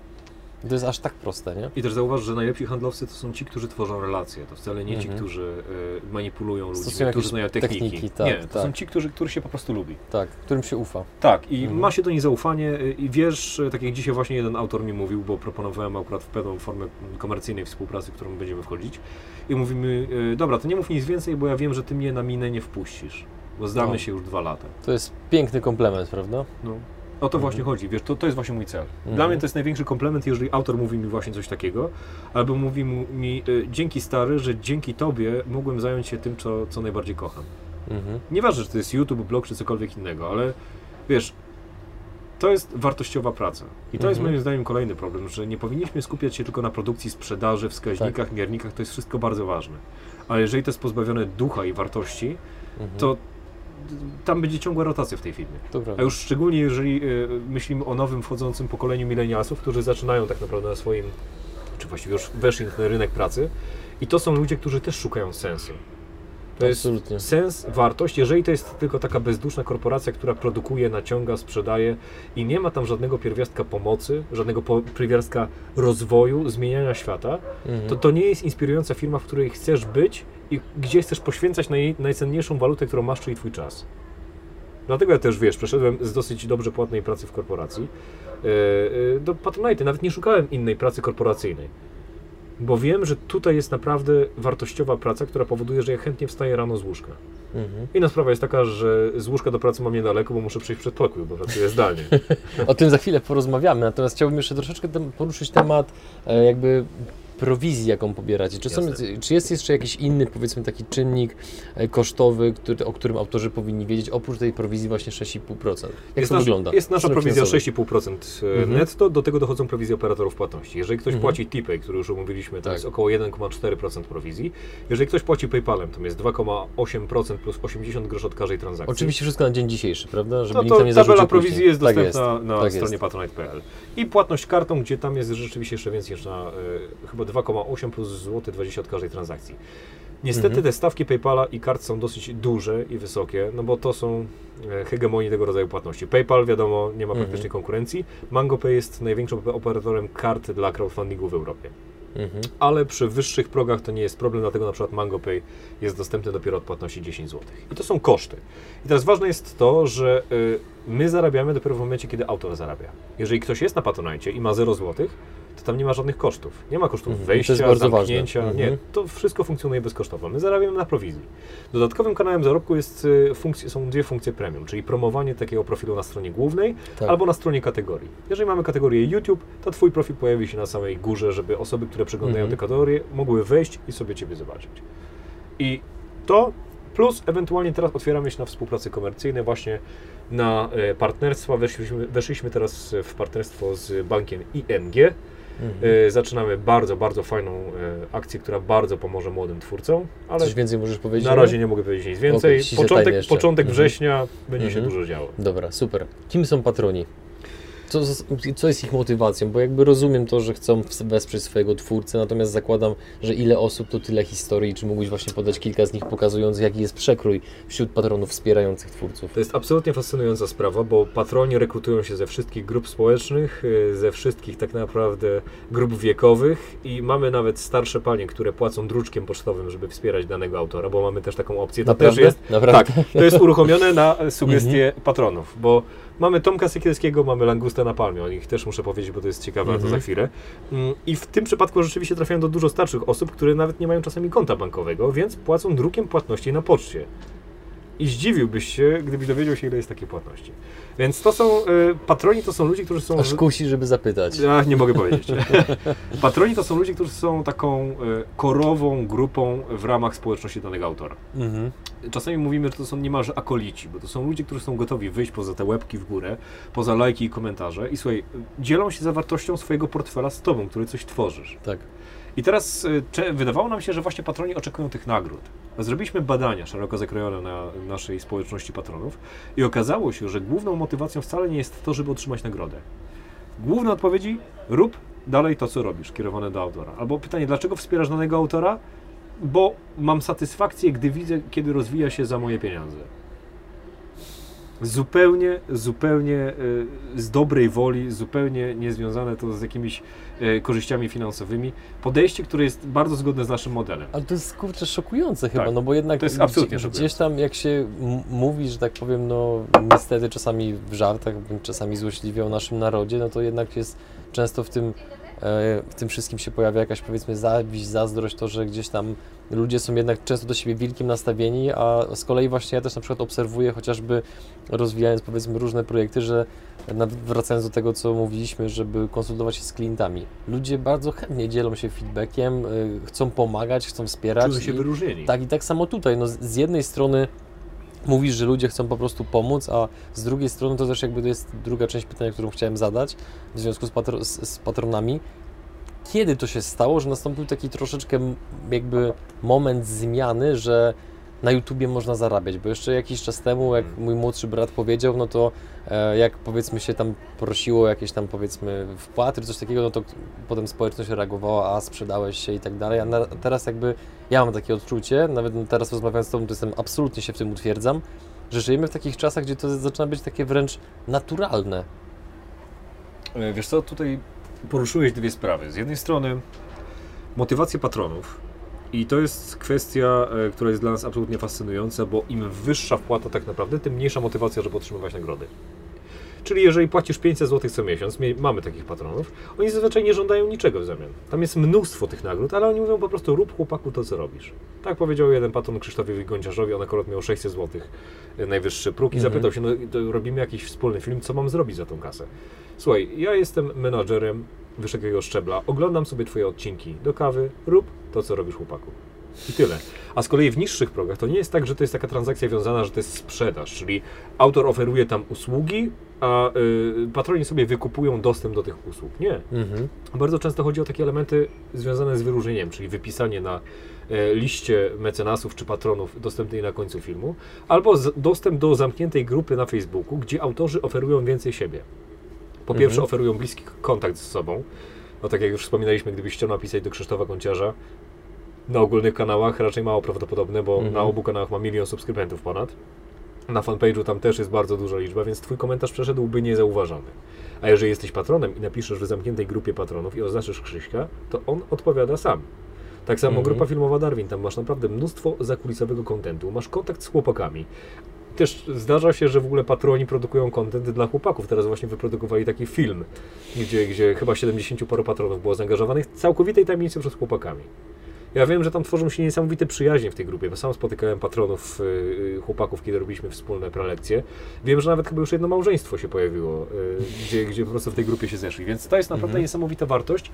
To jest aż tak proste, nie? I też zauważ, że najlepsi handlowcy to są ci, którzy tworzą relacje. To wcale nie ci, mhm. którzy y, manipulują ludźmi, Stosują którzy znają techniki. techniki tak, nie, to tak. są ci, którzy, których się po prostu lubi. Tak, którym się ufa. Tak, i mhm. ma się do nich zaufanie y, i wiesz, tak jak dzisiaj właśnie jeden autor mi mówił, bo proponowałem akurat w pewną formę komercyjnej współpracy, w którą będziemy wchodzić i mówimy, y, dobra, to nie mów nic więcej, bo ja wiem, że ty mnie na minę nie wpuścisz, bo znamy no. się już dwa lata. To jest piękny komplement, prawda? No. O to właśnie mhm. chodzi, wiesz, to, to jest właśnie mój cel. Mhm. Dla mnie to jest największy komplement, jeżeli autor mówi mi właśnie coś takiego, albo mówi mi, y, dzięki stary, że dzięki tobie mogłem zająć się tym, co, co najbardziej kocham. Mhm. Nieważne, czy to jest YouTube, blog, czy cokolwiek innego, ale wiesz, to jest wartościowa praca. I to jest mhm. moim zdaniem kolejny problem, że nie powinniśmy skupiać się tylko na produkcji, sprzedaży, wskaźnikach, tak. miernikach, to jest wszystko bardzo ważne. Ale jeżeli to jest pozbawione ducha i wartości, mhm. to tam będzie ciągła rotacja w tej firmie. A już szczególnie jeżeli y, myślimy o nowym wchodzącym pokoleniu milenialsów, którzy zaczynają tak naprawdę na swoim, czy właściwie już weszli na rynek pracy i to są ludzie, którzy też szukają sensu. To Absolutnie. jest sens, wartość, jeżeli to jest tylko taka bezduszna korporacja, która produkuje, naciąga, sprzedaje i nie ma tam żadnego pierwiastka pomocy, żadnego pierwiastka rozwoju, zmieniania świata, mhm. to to nie jest inspirująca firma, w której chcesz być i gdzie chcesz poświęcać naj, najcenniejszą walutę, którą masz, czyli Twój czas. Dlatego ja też, wiesz, przeszedłem z dosyć dobrze płatnej pracy w korporacji yy, yy, do Patronite. Nawet nie szukałem innej pracy korporacyjnej bo wiem, że tutaj jest naprawdę wartościowa praca, która powoduje, że ja chętnie wstaję rano z łóżka. Mhm. Inna sprawa jest taka, że z łóżka do pracy mam niedaleko, bo muszę przyjść przed pokój, bo pracuję zdalnie. (laughs) o tym za chwilę porozmawiamy, natomiast chciałbym jeszcze troszeczkę poruszyć temat e, jakby prowizji, jaką pobieracie? Czy, są, czy jest jeszcze jakiś inny, powiedzmy, taki czynnik e, kosztowy, który, o którym autorzy powinni wiedzieć, oprócz tej prowizji właśnie 6,5%? Jak jest to nasz, wygląda? Jest nasza prowizja 6,5% e, mhm. netto, do tego dochodzą prowizje operatorów płatności. Jeżeli ktoś mhm. płaci TPay, który już omówiliśmy, to tak. jest około 1,4% prowizji. Jeżeli ktoś płaci PayPalem, to jest 2,8% plus 80 groszy od każdej transakcji. Oczywiście wszystko na dzień dzisiejszy, prawda? Żeby no to nie tabela prowizji jest tak dostępna tak jest. na tak stronie patronite.pl. I płatność kartą, gdzie tam jest rzeczywiście jeszcze więcej niż na y, chyba 2,8 plus złoty 20 od każdej transakcji. Niestety mhm. te stawki PayPala i kart są dosyć duże i wysokie, no bo to są e, hegemonii tego rodzaju płatności. PayPal, wiadomo, nie ma praktycznie mhm. konkurencji. MangoPay jest największym operatorem kart dla crowdfundingu w Europie. Mhm. Ale przy wyższych progach to nie jest problem, dlatego na przykład MangoPay jest dostępny dopiero od płatności 10 zł. I to są koszty. I teraz ważne jest to, że y, my zarabiamy dopiero w momencie, kiedy autor zarabia. Jeżeli ktoś jest na Patronite i ma 0 zł, to tam nie ma żadnych kosztów. Nie ma kosztów mhm. wejścia, zamknięcia. Mhm. Nie, to wszystko funkcjonuje bezkosztowo. My zarabiamy na prowizji. Dodatkowym kanałem zarobku jest, y, są dwie funkcje premium, czyli promowanie takiego profilu na stronie głównej tak. albo na stronie kategorii. Jeżeli mamy kategorię YouTube, to Twój profil pojawi się na samej górze, żeby osoby, które przeglądają mhm. te kategorie, mogły wejść i sobie Ciebie zobaczyć. I to plus ewentualnie teraz otwieramy się na współpracę komercyjne właśnie na e, partnerstwa. Weszliśmy, weszliśmy teraz w partnerstwo z bankiem ING, Mhm. E, zaczynamy bardzo, bardzo fajną e, akcję, która bardzo pomoże młodym twórcom. Ale Coś więcej możesz powiedzieć? Na razie nie mogę powiedzieć nic więcej. Okay, początek początek mhm. września będzie mhm. się dużo działo. Dobra, super. Kim są patroni? Co, co jest ich motywacją? Bo jakby rozumiem to, że chcą wesprzeć swojego twórcę, natomiast zakładam, że ile osób to tyle historii. Czy mógłbyś właśnie podać kilka z nich, pokazując jaki jest przekrój wśród patronów wspierających twórców? To jest absolutnie fascynująca sprawa, bo patroni rekrutują się ze wszystkich grup społecznych, y, ze wszystkich tak naprawdę grup wiekowych i mamy nawet starsze panie, które płacą druczkiem pocztowym, żeby wspierać danego autora, bo mamy też taką opcję. To Naprawdę? też jest, Naprawdę? Tak, to jest uruchomione na (laughs) sugestie patronów, bo mamy Tomka Sekielskiego, mamy Langusta na Palmie, o nich też muszę powiedzieć, bo to jest ciekawe, ale to Mhm. za chwilę. Mm, I w tym przypadku rzeczywiście trafiają do dużo starszych osób, które nawet nie mają czasami konta bankowego, więc płacą drukiem płatności na poczcie. I zdziwiłbyś się, gdybyś dowiedział się, ile jest takiej płatności. Więc to są, y, patroni to są ludzie, którzy są... Aż kusi, żeby zapytać. Ach, nie mogę powiedzieć. (laughs) patroni to są ludzie, którzy są taką y, korową grupą w ramach społeczności danego autora. Mhm. Czasami mówimy, że to są niemalże akolici, bo to są ludzie, którzy są gotowi wyjść poza te łebki w górę, poza lajki i komentarze i słuchaj, dzielą się zawartością swojego portfela z tobą, który coś tworzysz. Tak. I teraz y, wydawało nam się, że właśnie patroni oczekują tych nagród. Zrobiliśmy badania szeroko zakrojone na naszej społeczności patronów i okazało się, że główną motywacją wcale nie jest to, żeby otrzymać nagrodę. Główne odpowiedzi rób dalej to, co robisz, kierowane do autora. Albo pytanie, dlaczego wspierasz danego autora? Bo mam satysfakcję, gdy widzę, kiedy rozwija się za moje pieniądze. Zupełnie, zupełnie y, z dobrej woli, zupełnie niezwiązane to z jakimiś y, korzyściami finansowymi. Podejście, które jest bardzo zgodne z naszym modelem. Ale to jest kurczę szokujące chyba, Tak. no bo jednak To jest absolutnie gdzie, gdzieś szokujące. tam jak się mówi, że tak powiem, no niestety czasami w żartach, czasami złośliwie o naszym narodzie, no to jednak jest często w tym, e, w tym wszystkim się pojawia jakaś powiedzmy zawiść, zazdrość, to, że gdzieś tam ludzie są jednak często do siebie wilkiem nastawieni, a z kolei właśnie ja też na przykład obserwuję chociażby rozwijając powiedzmy różne projekty, że wracając do tego, co mówiliśmy, żeby konsultować się z klientami. Ludzie bardzo chętnie dzielą się feedbackiem, y, chcą pomagać, chcą wspierać. Czują się i- wyróżnieni. tak i tak samo tutaj. No, z jednej strony mówisz, że ludzie chcą po prostu pomóc, a z drugiej strony to też jakby to jest druga część pytania, którą chciałem zadać w związku z, patro, z, z patronami. Kiedy to się stało, że nastąpił taki troszeczkę jakby moment zmiany, że na YouTubie można zarabiać, bo jeszcze jakiś czas temu, jak mój młodszy brat powiedział, no to e, jak powiedzmy się tam prosiło o jakieś tam powiedzmy wpłaty czy coś takiego, no to potem społeczność reagowała, a sprzedałeś się i tak dalej, a na, teraz jakby ja mam takie odczucie, nawet no teraz rozmawiając z Tobą, to jestem absolutnie się w tym utwierdzam, że żyjemy w takich czasach, gdzie to zaczyna być takie wręcz naturalne. E, Wiesz co, tutaj poruszyłeś dwie sprawy. Z jednej strony motywacja patronów i to jest kwestia, e, która jest dla nas absolutnie fascynująca, bo im wyższa wpłata tak naprawdę, tym mniejsza motywacja, żeby otrzymywać nagrody. Czyli jeżeli płacisz 500 zł co miesiąc, mie- mamy takich patronów, oni zazwyczaj nie żądają niczego w zamian. Tam jest mnóstwo tych nagród, ale oni mówią po prostu rób chłopaku to, co robisz. Tak powiedział jeden patron Krzysztofowi Gąciarzowi, on akurat miał 600 zł e, najwyższy próg i Mhm. zapytał się, no robimy jakiś wspólny film, co mam zrobić za tą kasę? Słuchaj, ja jestem menadżerem wysokiego szczebla, oglądam sobie twoje odcinki do kawy, rób to, co robisz chłopaku. I tyle. A z kolei w niższych progach to nie jest tak, że to jest taka transakcja wiązana, że to jest sprzedaż, czyli autor oferuje tam usługi, a y, patroni sobie wykupują dostęp do tych usług. Nie. Mhm. Bardzo często chodzi o takie elementy związane z wyróżnieniem, czyli wypisanie na e, liście mecenasów czy patronów dostępnej na końcu filmu, albo z, dostęp do zamkniętej grupy na Facebooku, gdzie autorzy oferują więcej siebie. Po pierwsze Mhm. oferują bliski kontakt z sobą, no tak jak już wspominaliśmy, gdybyś chciał napisać do Krzysztofa Kąciarza, na ogólnych kanałach raczej mało prawdopodobne, bo Mhm. na obu kanałach ma milion subskrybentów ponad. Na fanpage'u tam też jest bardzo duża liczba, więc twój komentarz przeszedłby niezauważony. A jeżeli jesteś patronem i napiszesz w zamkniętej grupie patronów i oznaczysz Krzyśka, to on odpowiada sam. Tak samo Mhm. grupa filmowa Darwin, tam masz naprawdę mnóstwo zakulisowego kontentu, masz kontakt z chłopakami. Też zdarza się, że w ogóle patroni produkują kontent dla chłopaków. Teraz właśnie wyprodukowali taki film, gdzie, gdzie chyba 70 paru patronów było zaangażowanych całkowitej tajemnicy przed chłopakami. Ja wiem, że tam tworzą się niesamowite przyjaźnie w tej grupie, bo sam spotykałem patronów, y, y, chłopaków, kiedy robiliśmy wspólne prelekcje. Wiem, że nawet chyba już jedno małżeństwo się pojawiło, y, gdzie, gdzie po prostu w tej grupie się zeszli, więc to jest naprawdę Mhm. niesamowita wartość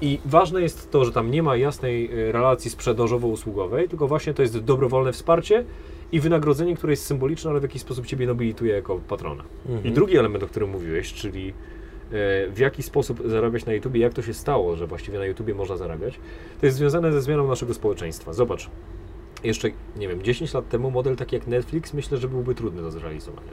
i ważne jest to, że tam nie ma jasnej y, relacji sprzedażowo-usługowej, tylko właśnie to jest dobrowolne wsparcie i wynagrodzenie, które jest symboliczne, ale w jakiś sposób Ciebie nobilituje jako patrona. Mhm. I drugi element, o którym mówiłeś, czyli e, w jaki sposób zarabiać na YouTube, jak to się stało, że właściwie na YouTube można zarabiać, to jest związane ze zmianą naszego społeczeństwa. Zobacz, jeszcze, nie wiem, 10 lat temu model taki jak Netflix myślę, że byłby trudny do zrealizowania.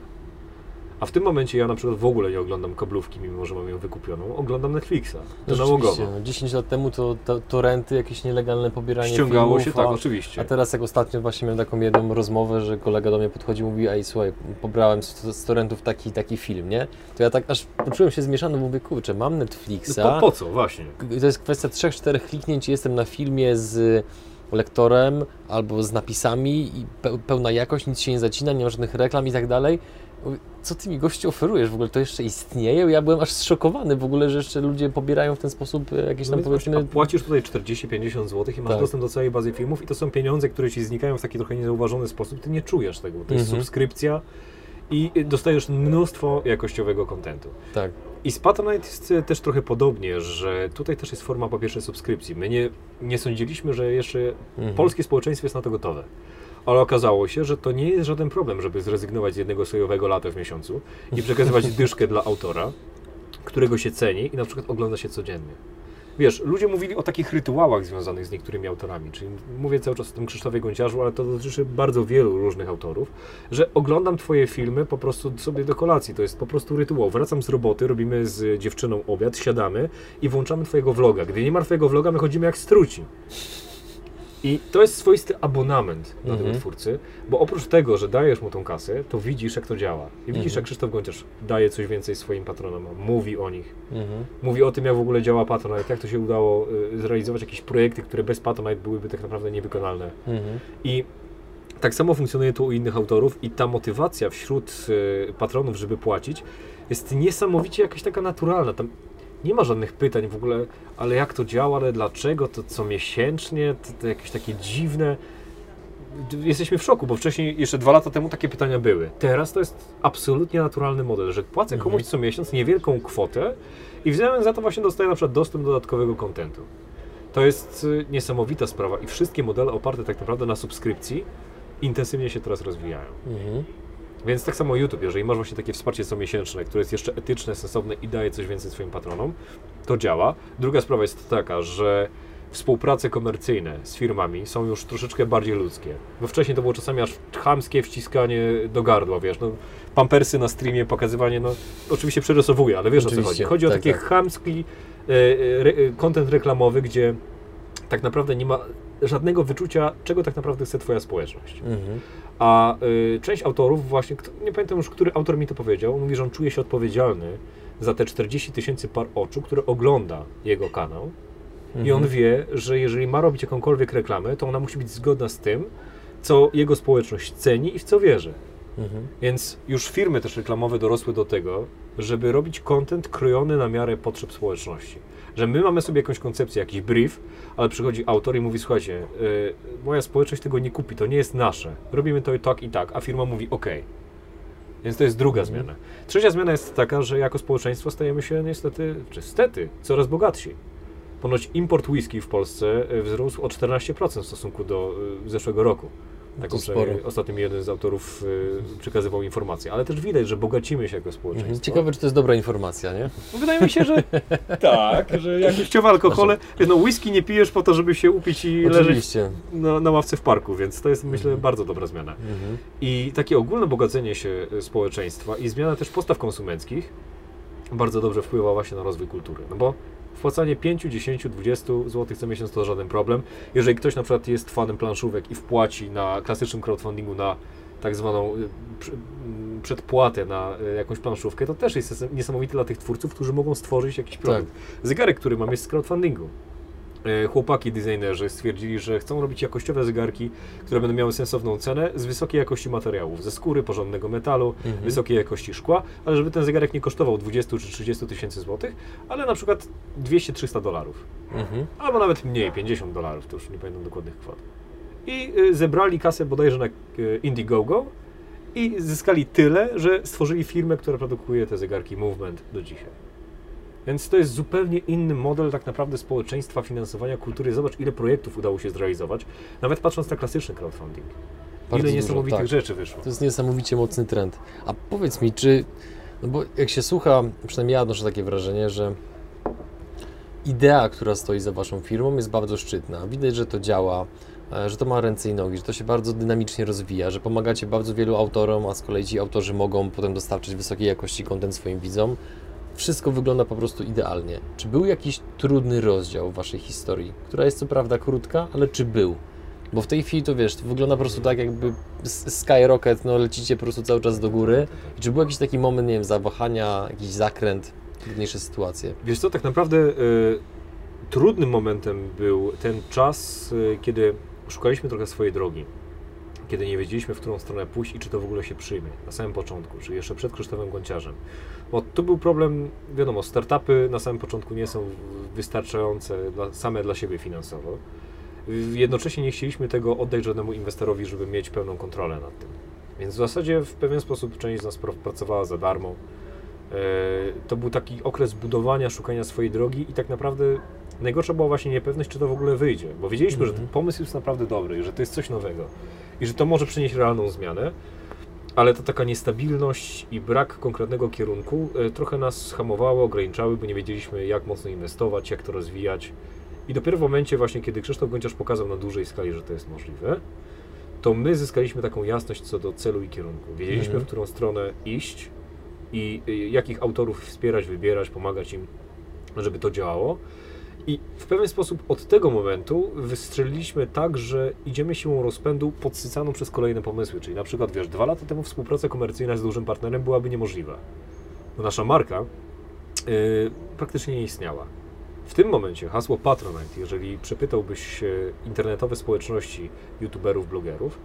A w tym momencie ja na przykład w ogóle nie oglądam kablówki, mimo że mam ją wykupioną, oglądam Netflixa. To No nałogowo. rzeczywiście, no, 10 lat temu to, to torenty, jakieś nielegalne pobieranie Ściągało filmów, się, tak, a, oczywiście. a teraz jak ostatnio właśnie miałem taką jedną rozmowę, że kolega do mnie podchodzi i mówi, ej słuchaj, pobrałem z, z torrentów taki taki film, nie? To ja tak aż poczułem się zmieszany, mówię, kurczę, mam Netflixa, No po, po co, właśnie? to jest kwestia 3-4 kliknięć i jestem na filmie z lektorem albo z napisami i pe- pełna jakość, nic się nie zacina, nie ma żadnych reklam i tak dalej. Co ty mi gościu oferujesz? W ogóle to jeszcze istnieje? Ja byłem aż zszokowany w ogóle, że jeszcze ludzie pobierają w ten sposób e, jakieś No tam właśnie, powiedzmy... a płacisz tutaj 40-50 zł i masz Tak. dostęp do całej bazy filmów i to są pieniądze, które ci znikają w taki trochę niezauważony sposób, ty nie czujesz tego, to jest Mhm. subskrypcja i dostajesz mnóstwo jakościowego kontentu. Tak. I z Patronite jest y, też trochę podobnie, że tutaj też jest forma po pierwsze subskrypcji. My nie, nie sądziliśmy, że jeszcze Mhm. polskie społeczeństwo jest na to gotowe. Ale okazało się, że to nie jest żaden problem, żeby zrezygnować z jednego sojowego lata w miesiącu i przekazywać (laughs) dyszkę dla autora, którego się ceni i na przykład ogląda się codziennie. Wiesz, ludzie mówili o takich rytuałach związanych z niektórymi autorami, czyli mówię cały czas o tym Krzysztofie Gonciarzu, ale to dotyczy bardzo wielu różnych autorów, że oglądam twoje filmy po prostu sobie do kolacji, to jest po prostu rytuał. Wracam z roboty, robimy z dziewczyną obiad, siadamy i włączamy twojego vloga. Gdy nie ma twojego vloga, my chodzimy jak struci. I to jest swoisty abonament dla Mhm. tego twórcy, bo oprócz tego, że dajesz mu tą kasę, to widzisz, jak to działa. I widzisz, Mhm. jak Krzysztof Gonciarz daje coś więcej swoim patronom, mówi o nich, Mhm. mówi o tym, jak w ogóle działa Patronite, jak to się udało y, zrealizować jakieś projekty, które bez Patronite byłyby tak naprawdę niewykonalne. Mhm. I tak samo funkcjonuje to u innych autorów i ta motywacja wśród y, patronów, żeby płacić, jest niesamowicie jakaś taka naturalna. Tam nie ma żadnych pytań w ogóle, ale jak to działa, ale dlaczego, to co miesięcznie, to, to jakieś takie dziwne. Jesteśmy w szoku, bo wcześniej, jeszcze dwa lata temu takie pytania były. Teraz to jest absolutnie naturalny model, że płacę Mhm. komuś co miesiąc niewielką kwotę i w zamian za to właśnie dostaję na przykład dostęp do dodatkowego kontentu. To jest y, niesamowita sprawa i wszystkie modele oparte tak naprawdę na subskrypcji intensywnie się teraz rozwijają. Mhm. Więc tak samo YouTube, jeżeli masz właśnie takie wsparcie comiesięczne, które jest jeszcze etyczne, sensowne i daje coś więcej swoim patronom, to działa. Druga sprawa jest taka, że współprace komercyjne z firmami są już troszeczkę bardziej ludzkie. Bo wcześniej to było czasami aż chamskie wciskanie do gardła, wiesz, no, pampersy na streamie, pokazywanie, no oczywiście przerysowuję, ale wiesz o co chodzi. Oczywiście, Chodzi o tak, taki tak. chamski e, e, re, reklamowy, gdzie tak naprawdę nie ma żadnego wyczucia, czego tak naprawdę chce twoja społeczność. Mhm. A y, część autorów, właśnie, nie pamiętam już, który autor mi to powiedział, mówi, że on czuje się odpowiedzialny za te 40 tysięcy par oczu, które ogląda jego kanał. I on Mhm. wie, że jeżeli ma robić jakąkolwiek reklamę, to ona musi być zgodna z tym, co jego społeczność ceni i w co wierzy. Mhm. Więc już firmy też reklamowe dorosły do tego, żeby robić content krojony na miarę potrzeb społeczności. Że my mamy sobie jakąś koncepcję, jakiś brief, ale przychodzi autor i mówi, słuchajcie, y, moja społeczność tego nie kupi, to nie jest nasze. Robimy to i tak i tak, a firma mówi ok. Więc to jest druga Mhm. zmiana. Trzecia zmiana jest taka, że jako społeczeństwo stajemy się niestety, czy stety, coraz bogatsi. Ponoć import whisky w Polsce y, wzrósł o 14% w stosunku do y, zeszłego roku. Taką sporo. mi jeden z autorów y, przekazywał informację. Ale też widać, że bogacimy się jako społeczeństwo. Mhm. Ciekawe, czy to jest dobra informacja, nie? Wydaje mi się, że (laughs) tak, że jakościowe alkohole. No whisky nie pijesz po to, żeby się upić i leżeć Oczywiście. na, na ławce w parku, więc to jest myślę Mhm. bardzo dobra zmiana. Mhm. I takie ogólne bogacenie się y, społeczeństwa i zmiana też postaw konsumenckich bardzo dobrze wpływa właśnie na rozwój kultury. No bo wpłacanie 5, 10, 20 zł co miesiąc to żaden problem. Jeżeli ktoś na przykład jest fanem planszówek i wpłaci na klasycznym crowdfundingu na tak zwaną y, przy- m, przedpłatę na y, jakąś planszówkę, to też jest niesamowite dla tych twórców, którzy mogą stworzyć jakiś produkt. Zegarek, który mam jest z crowdfundingu. E, Chłopaki, designerzy stwierdzili, że chcą robić jakościowe zegarki, które będą miały sensowną cenę z wysokiej jakości materiałów, ze skóry, porządnego metalu, Mhm. wysokiej jakości szkła, ale żeby ten zegarek nie kosztował 20 czy 30 tysięcy złotych, ale na przykład 200-300 dolarów. Mhm. Albo nawet mniej, 50 dolarów, to już nie pamiętam dokładnych kwot. I y, zebrali kasę bodajże na y, Indiegogo i zyskali tyle, że stworzyli firmę, która produkuje te zegarki Movement do dzisiaj. Więc to jest zupełnie inny model tak naprawdę społeczeństwa, finansowania kultury. Zobacz, ile projektów udało się zrealizować, nawet patrząc na klasyczny crowdfunding. Bardzo ile dużo, niesamowitych tak. rzeczy wyszło. To jest niesamowicie mocny trend. A powiedz mi, czy. No bo jak się słucha, przynajmniej ja odnoszę takie wrażenie, że idea, która stoi za Waszą firmą, jest bardzo szczytna. Widać, że to działa. e, że to ma ręce i nogi, że to się bardzo dynamicznie rozwija, że pomagacie bardzo wielu autorom, a z kolei ci autorzy mogą potem dostarczyć wysokiej jakości content swoim widzom. Wszystko wygląda po prostu idealnie. Czy był jakiś trudny rozdział w waszej historii, która jest co prawda krótka, ale czy był? Bo w tej chwili to wiesz, to wygląda po prostu tak jakby skyrocket, no lecicie po prostu cały czas do góry. I czy był jakiś taki moment, nie wiem, zawahania, jakiś zakręt, trudniejsze sytuacje? Wiesz co, tak naprawdę y, trudnym momentem był ten czas, y, kiedy szukaliśmy trochę swojej drogi. Kiedy nie wiedzieliśmy, w którą stronę pójść i czy to w ogóle się przyjmie. Na samym początku, czyli jeszcze przed Krzysztofem Gonciarzem. Bo tu był problem, wiadomo, startupy na samym początku nie są wystarczające dla, same dla siebie finansowo. Jednocześnie nie chcieliśmy tego oddać żadnemu inwestorowi, żeby mieć pełną kontrolę nad tym. Więc w zasadzie w pewien sposób część z nas pra- pracowała za darmo. E, To był taki okres budowania, szukania swojej drogi i tak naprawdę najgorsza była właśnie niepewność, czy to w ogóle wyjdzie, bo wiedzieliśmy, że ten Mhm. pomysł jest naprawdę dobry, i że to jest coś nowego i że to może przynieść realną zmianę, ale to taka niestabilność i brak konkretnego kierunku e, trochę nas hamowało, ograniczały, bo nie wiedzieliśmy jak mocno inwestować, jak to rozwijać. I dopiero w momencie właśnie, kiedy Krzysztof Gonciarz pokazał na dużej skali, że to jest możliwe, to my zyskaliśmy taką jasność co do celu i kierunku. Wiedzieliśmy, Mhm. w którą stronę iść i y, jakich autorów wspierać, wybierać, pomagać im, żeby to działało. I w pewien sposób od tego momentu wystrzeliliśmy tak, że idziemy siłą rozpędu podsycaną przez kolejne pomysły. Czyli na przykład, wiesz, dwa lata temu współpraca komercyjna z dużym partnerem byłaby niemożliwa. Bo nasza marka y, praktycznie nie istniała. W tym momencie hasło Patronite, jeżeli przepytałbyś internetowe społeczności youtuberów, blogerów,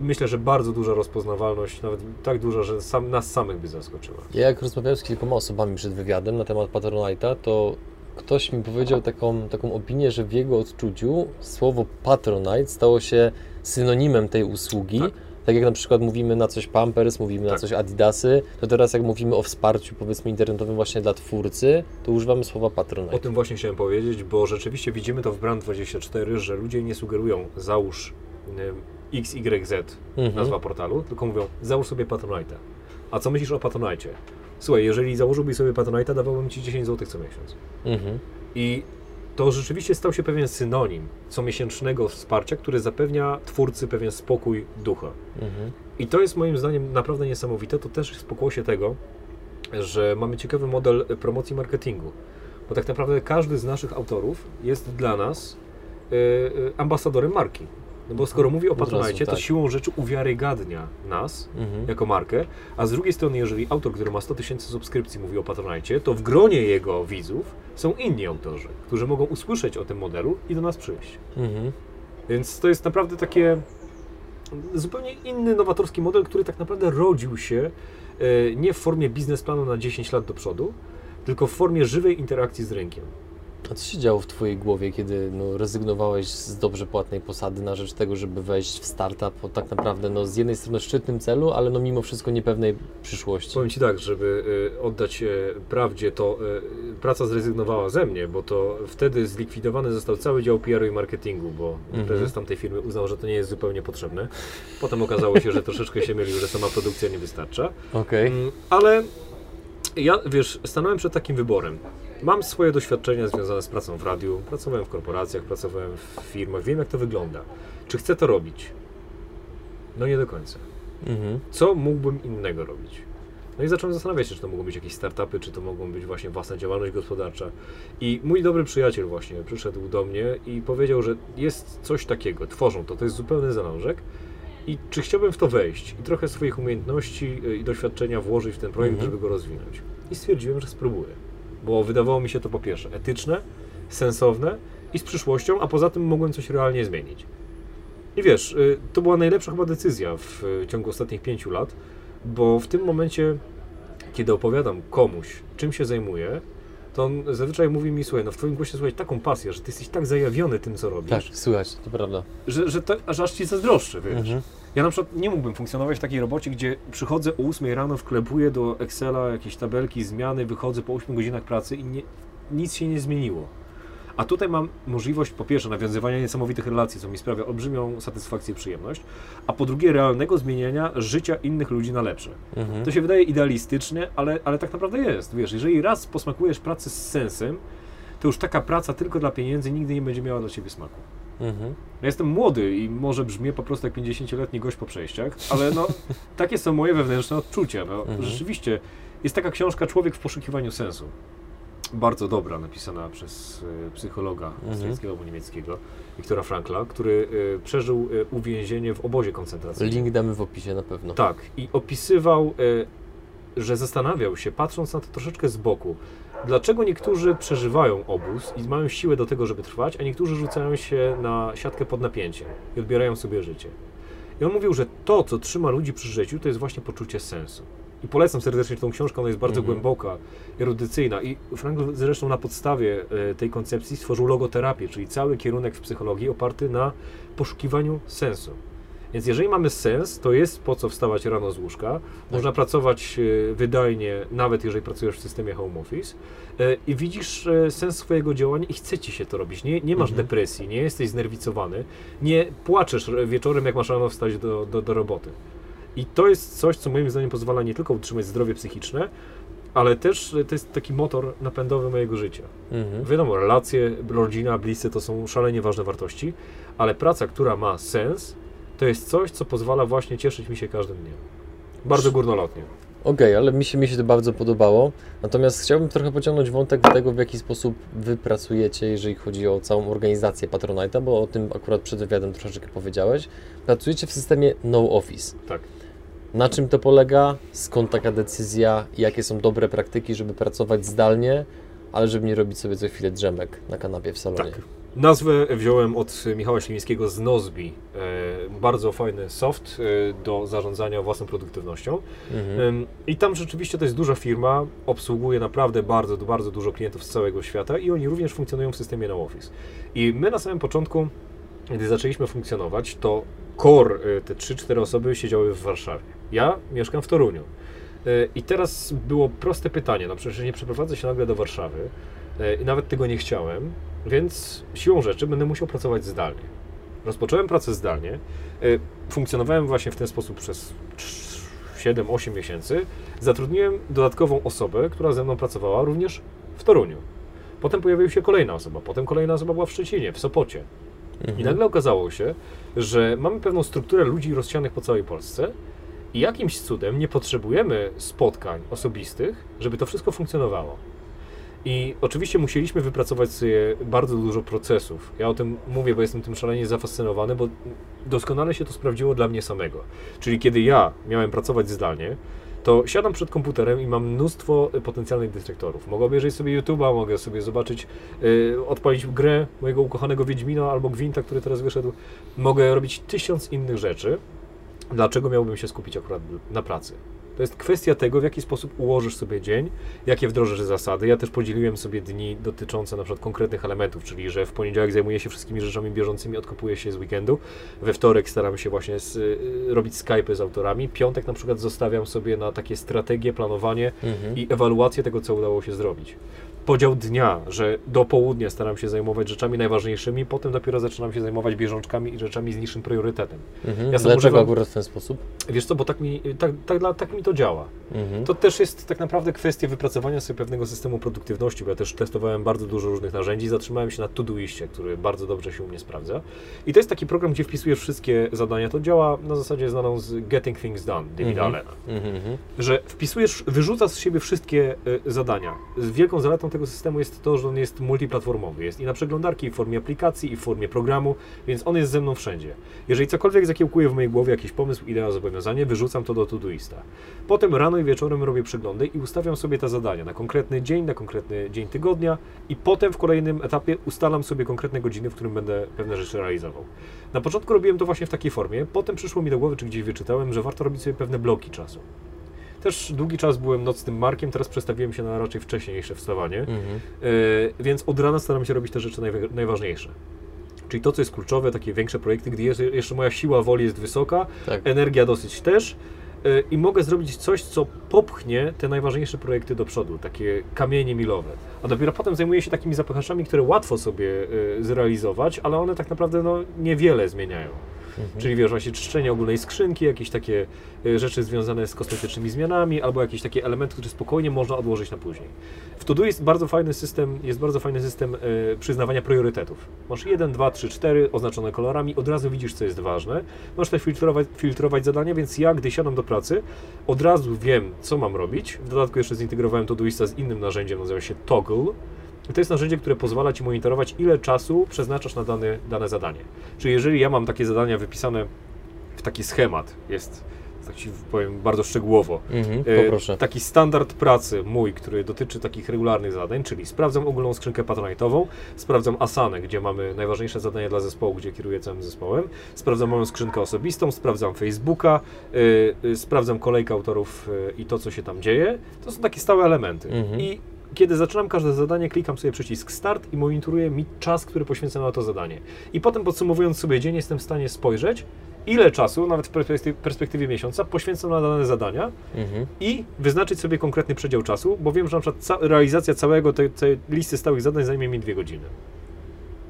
myślę, że bardzo duża rozpoznawalność, nawet tak duża, że sam, nas samych by zaskoczyła. Ja jak rozmawiałem z kilkoma osobami przed wywiadem na temat Patronite'a, to ktoś mi powiedział taką, taką opinię, że w jego odczuciu słowo Patronite stało się synonimem tej usługi. Tak. Tak. jak na przykład mówimy na coś Pampers, mówimy na Tak. coś Adidasy, to teraz jak mówimy o wsparciu powiedzmy internetowym właśnie dla twórcy, to używamy słowa Patronite. O tym właśnie chciałem powiedzieć, bo rzeczywiście widzimy to w Brand24, że ludzie nie sugerują załóż y, XYZ, Mhm. nazwa portalu, tylko mówią załóż sobie Patronite'a. A co myślisz o Patronite? Słuchaj, jeżeli założyłbyś sobie Patronite'a, dawałbym Ci 10 zł co miesiąc. Mhm. I to rzeczywiście stał się pewien synonim comiesięcznego wsparcia, który zapewnia twórcy pewien spokój ducha. Mhm. I to jest moim zdaniem naprawdę niesamowite. To też jest pokłosie tego, że mamy ciekawy model promocji marketingu. Bo tak naprawdę każdy z naszych autorów jest dla nas y, y, ambasadorem marki. No bo skoro mówi o Patronite, to tak. siłą rzeczy uwiarygadnia nas Mhm. jako markę, a z drugiej strony, jeżeli autor, który ma 100 tysięcy subskrypcji mówi o Patronite, to w gronie jego widzów są inni autorzy, którzy mogą usłyszeć o tym modelu i do nas przyjść. Mhm. Więc to jest naprawdę takie zupełnie inny, nowatorski model, który tak naprawdę rodził się e, nie w formie biznesplanu na 10 lat do przodu, tylko w formie żywej interakcji z rynkiem. A co się działo w Twojej głowie, kiedy no, rezygnowałeś z dobrze płatnej posady na rzecz tego, żeby wejść w startup o tak naprawdę no, z jednej strony szczytnym celu, ale no mimo wszystko niepewnej przyszłości? Powiem Ci tak, żeby e, oddać e, prawdzie, to e, praca zrezygnowała ze mnie, bo to wtedy zlikwidowany został cały dział PR-u i marketingu, bo Mhm. prezes tamtej firmy uznał, że to nie jest zupełnie potrzebne. Potem okazało się, że troszeczkę się mylił, że sama produkcja nie wystarcza. Okej. Mm, Ale ja, wiesz, stanąłem przed takim wyborem. Mam swoje doświadczenia związane z pracą w radiu, pracowałem w korporacjach, pracowałem w firmach, wiem jak to wygląda. Czy chcę to robić? No nie do końca. Mhm. Co mógłbym innego robić? No i zacząłem zastanawiać się, czy to mogą być jakieś startupy, czy to mogą być właśnie własna działalność gospodarcza. I mój dobry przyjaciel właśnie przyszedł do mnie i powiedział, że jest coś takiego, tworzą to, to jest zupełny zalążek. I czy chciałbym w to wejść i trochę swoich umiejętności y, i doświadczenia włożyć w ten projekt, Mhm. żeby go rozwinąć. I stwierdziłem, że spróbuję. Bo wydawało mi się to po pierwsze etyczne, sensowne i z przyszłością, a poza tym mogłem coś realnie zmienić. I wiesz, y, to była najlepsza chyba decyzja w y, ciągu ostatnich pięciu lat, bo w tym momencie, kiedy opowiadam komuś, czym się zajmuję, to on zazwyczaj mówi mi, słuchaj, no w twoim głosie słuchaj taką pasję, że ty jesteś tak zajawiony tym, co robisz, Tak, słychać, to prawda. że, że, to, że aż ci zazdroszczę, wiesz. Mhm. Ja na przykład nie mógłbym funkcjonować w takiej robocie, gdzie przychodzę o 8 rano, wklepuję do Excela jakieś tabelki, zmiany, wychodzę po 8 godzinach pracy i nie, nic się nie zmieniło. A tutaj mam możliwość, po pierwsze, nawiązywania niesamowitych relacji, co mi sprawia olbrzymią satysfakcję i przyjemność, a po drugie, realnego zmieniania życia innych ludzi na lepsze. Mhm. To się wydaje idealistyczne, ale, ale tak naprawdę jest. Wiesz, jeżeli raz posmakujesz pracy z sensem, to już taka praca tylko dla pieniędzy nigdy nie będzie miała dla ciebie smaku. Mhm. Ja jestem młody i może brzmię po prostu jak 50-letni gość po przejściach, ale no, (laughs) takie są moje wewnętrzne odczucia. No, Mhm. Rzeczywiście, jest taka książka Człowiek w poszukiwaniu sensu. Bardzo dobra, napisana przez e, psychologa Mhm. austriackiego albo niemieckiego, Wiktora Frankla, który e, przeżył e, uwięzienie w obozie koncentracyjnym. Link damy w opisie na pewno. Tak, i opisywał, że zastanawiał się, patrząc na to troszeczkę z boku, dlaczego niektórzy przeżywają obóz i mają siłę do tego, żeby trwać, a niektórzy rzucają się na siatkę pod napięciem i odbierają sobie życie. I on mówił, że to, co trzyma ludzi przy życiu, to jest właśnie poczucie sensu. I polecam serdecznie tą książkę, ona jest bardzo Mhm. głęboka, erudycyjna. I Frankl zresztą na podstawie e, tej koncepcji stworzył logoterapię, czyli cały kierunek w psychologii oparty na poszukiwaniu sensu. Więc jeżeli mamy sens, to jest po co wstawać rano z łóżka. Można pracować e, wydajnie, nawet jeżeli pracujesz w systemie home office e, i widzisz sens swojego działania i chce ci się to robić. Nie, nie masz Mhm. depresji, nie jesteś znerwicowany, nie płaczesz wieczorem, jak masz rano wstać do, do, do roboty. I to jest coś, co moim zdaniem pozwala nie tylko utrzymać zdrowie psychiczne, ale też e, to jest taki motor napędowy mojego życia. Mhm. Wiadomo, relacje, rodzina, bliscy to są szalenie ważne wartości, ale praca, która ma sens, to jest coś, co pozwala właśnie cieszyć mi się każdym dniem. Bardzo górnolotnie. Okej, ale mi się, mi się to bardzo podobało. Natomiast chciałbym trochę pociągnąć wątek do tego, w jaki sposób wy pracujecie, jeżeli chodzi o całą organizację Patronite'a, bo o tym akurat przed wywiadem troszeczkę powiedziałeś. Pracujecie w systemie no office. Tak. Na czym to polega? Skąd taka decyzja? Jakie są dobre praktyki, żeby pracować zdalnie, ale żeby nie robić sobie co chwilę drzemek na kanapie w salonie? Tak. Nazwę wziąłem od Michała Śliwińskiego z Nozbi. E, bardzo fajny soft e, do zarządzania własną produktywnością. Mhm. I tam rzeczywiście to jest duża firma, obsługuje naprawdę bardzo, bardzo dużo klientów z całego świata i oni również funkcjonują w systemie No Office. I my na samym początku, gdy zaczęliśmy funkcjonować, to core, te 3-4 osoby siedziały w Warszawie. Ja mieszkam w Toruniu. Y, I teraz było proste pytanie, no przecież nie przeprowadzę się nagle do Warszawy y, i nawet tego nie chciałem, więc siłą rzeczy będę musiał pracować zdalnie. Rozpocząłem pracę zdalnie, y, funkcjonowałem właśnie w ten sposób przez 7-8 miesięcy, zatrudniłem dodatkową osobę, która ze mną pracowała również w Toruniu. Potem pojawiła się kolejna osoba, potem kolejna osoba była w Szczecinie, w Sopocie. I Mhm. nagle okazało się, że mamy pewną strukturę ludzi rozsianych po całej Polsce i jakimś cudem nie potrzebujemy spotkań osobistych, żeby to wszystko funkcjonowało. I oczywiście musieliśmy wypracować sobie bardzo dużo procesów. Ja o tym mówię, bo jestem tym szalenie zafascynowany, bo doskonale się to sprawdziło dla mnie samego. Czyli kiedy ja miałem pracować zdalnie, to siadam przed komputerem i mam mnóstwo y, potencjalnych dystryktorów. Mogę obejrzeć sobie YouTube'a, mogę sobie zobaczyć, y, odpalić grę mojego ukochanego Wiedźmina albo Gwinta, który teraz wyszedł. Mogę robić tysiąc innych rzeczy. Dlaczego miałbym się skupić akurat na pracy? To jest kwestia tego, w jaki sposób ułożysz sobie dzień, jakie wdrożysz zasady. Ja też podzieliłem sobie dni dotyczące na przykład konkretnych elementów, czyli że w poniedziałek zajmuję się wszystkimi rzeczami bieżącymi, odkopuję się z weekendu. We wtorek staram się właśnie z, y, robić Skype'y z autorami. Piątek na przykład zostawiam sobie na takie strategie, planowanie Mhm. i ewaluację tego, co udało się zrobić. Podział dnia, że do południa staram się zajmować rzeczami najważniejszymi, potem dopiero zaczynam się zajmować bieżączkami i rzeczami z niższym priorytetem. Mhm. Ja Dlaczego używam- akurat w ten sposób? Wiesz co, bo tak mi, tak, tak, tak mi to działa. Mhm. To też jest tak naprawdę kwestia wypracowania sobie pewnego systemu produktywności, bo ja też testowałem bardzo dużo różnych narzędzi, zatrzymałem się na Todoiście, który bardzo dobrze się u mnie sprawdza. I to jest taki program, gdzie wpisujesz wszystkie zadania. To działa na zasadzie znaną z Getting Things Done, Davida Mhm. Allena. Mhm, mhm. Że wpisujesz, wyrzucasz z siebie wszystkie y, zadania. Z wielką zaletą tego systemu jest to, że on jest multiplatformowy. Jest i na przeglądarki, i w formie aplikacji, i w formie programu, więc on jest ze mną wszędzie. Jeżeli cokolwiek zakiełkuje w mojej głowie, jakiś pomysł, idea, zobowiązanie, wyrzucam to do Todoista. Potem rano i wieczorem robię przeglądy i ustawiam sobie te zadania na konkretny dzień, na konkretny dzień tygodnia i potem w kolejnym etapie ustalam sobie konkretne godziny, w którym będę pewne rzeczy realizował. Na początku robiłem to właśnie w takiej formie, potem przyszło mi do głowy, czy gdzieś wyczytałem, że warto robić sobie pewne bloki czasu. Też długi czas byłem nocnym markiem, teraz przestawiłem się na raczej wcześniejsze wstawanie, Mhm. yy, więc od rana staram się robić te rzeczy najwa- najważniejsze. Czyli to, co jest kluczowe, takie większe projekty, gdy jest, jeszcze moja siła woli jest wysoka, Tak. energia dosyć też yy, i mogę zrobić coś, co popchnie te najważniejsze projekty do przodu, takie kamienie milowe. A dopiero potem zajmuję się takimi zapychaczami, które łatwo sobie yy, zrealizować, ale one tak naprawdę no, niewiele zmieniają. Czyli wiesz, właśnie czyszczenie ogólnej skrzynki, jakieś takie y, rzeczy związane z kosmetycznymi zmianami, albo jakieś takie elementy, które spokojnie można odłożyć na później. W Todo jest bardzo fajny system, jest bardzo fajny system y, przyznawania priorytetów. Masz 1, 2, 3, 4 oznaczone kolorami, od razu widzisz, co jest ważne. Możesz też filtrować, filtrować zadania, więc ja, gdy siadam do pracy, od razu wiem, co mam robić. W dodatku jeszcze zintegrowałem Todoista z innym narzędziem, nazywa się Toggle. I to jest narzędzie, które pozwala Ci monitorować, ile czasu przeznaczasz na dane, dane zadanie. Czyli jeżeli ja mam takie zadania wypisane w taki schemat, jest, tak Ci powiem bardzo szczegółowo, Mhm, e, poproszę. taki standard pracy mój, który dotyczy takich regularnych zadań, czyli sprawdzam ogólną skrzynkę patronite'ową, sprawdzam Asanę, gdzie mamy najważniejsze zadania dla zespołu, gdzie kieruję całym zespołem, sprawdzam moją skrzynkę osobistą, sprawdzam Facebooka, y, y, sprawdzam kolejkę autorów i to, co się tam dzieje. To są takie stałe elementy. Mhm. I kiedy zaczynam każde zadanie, klikam sobie przycisk Start i monitoruję mi czas, który poświęcam na to zadanie. I potem podsumowując sobie dzień, jestem w stanie spojrzeć, ile czasu, nawet w perspektywie, miesiąca, poświęcam na dane zadania Mhm. i wyznaczyć sobie konkretny przedział czasu, bo wiem, że na przykład ca- realizacja całego tej, tej listy stałych zadań zajmie mi dwie godziny.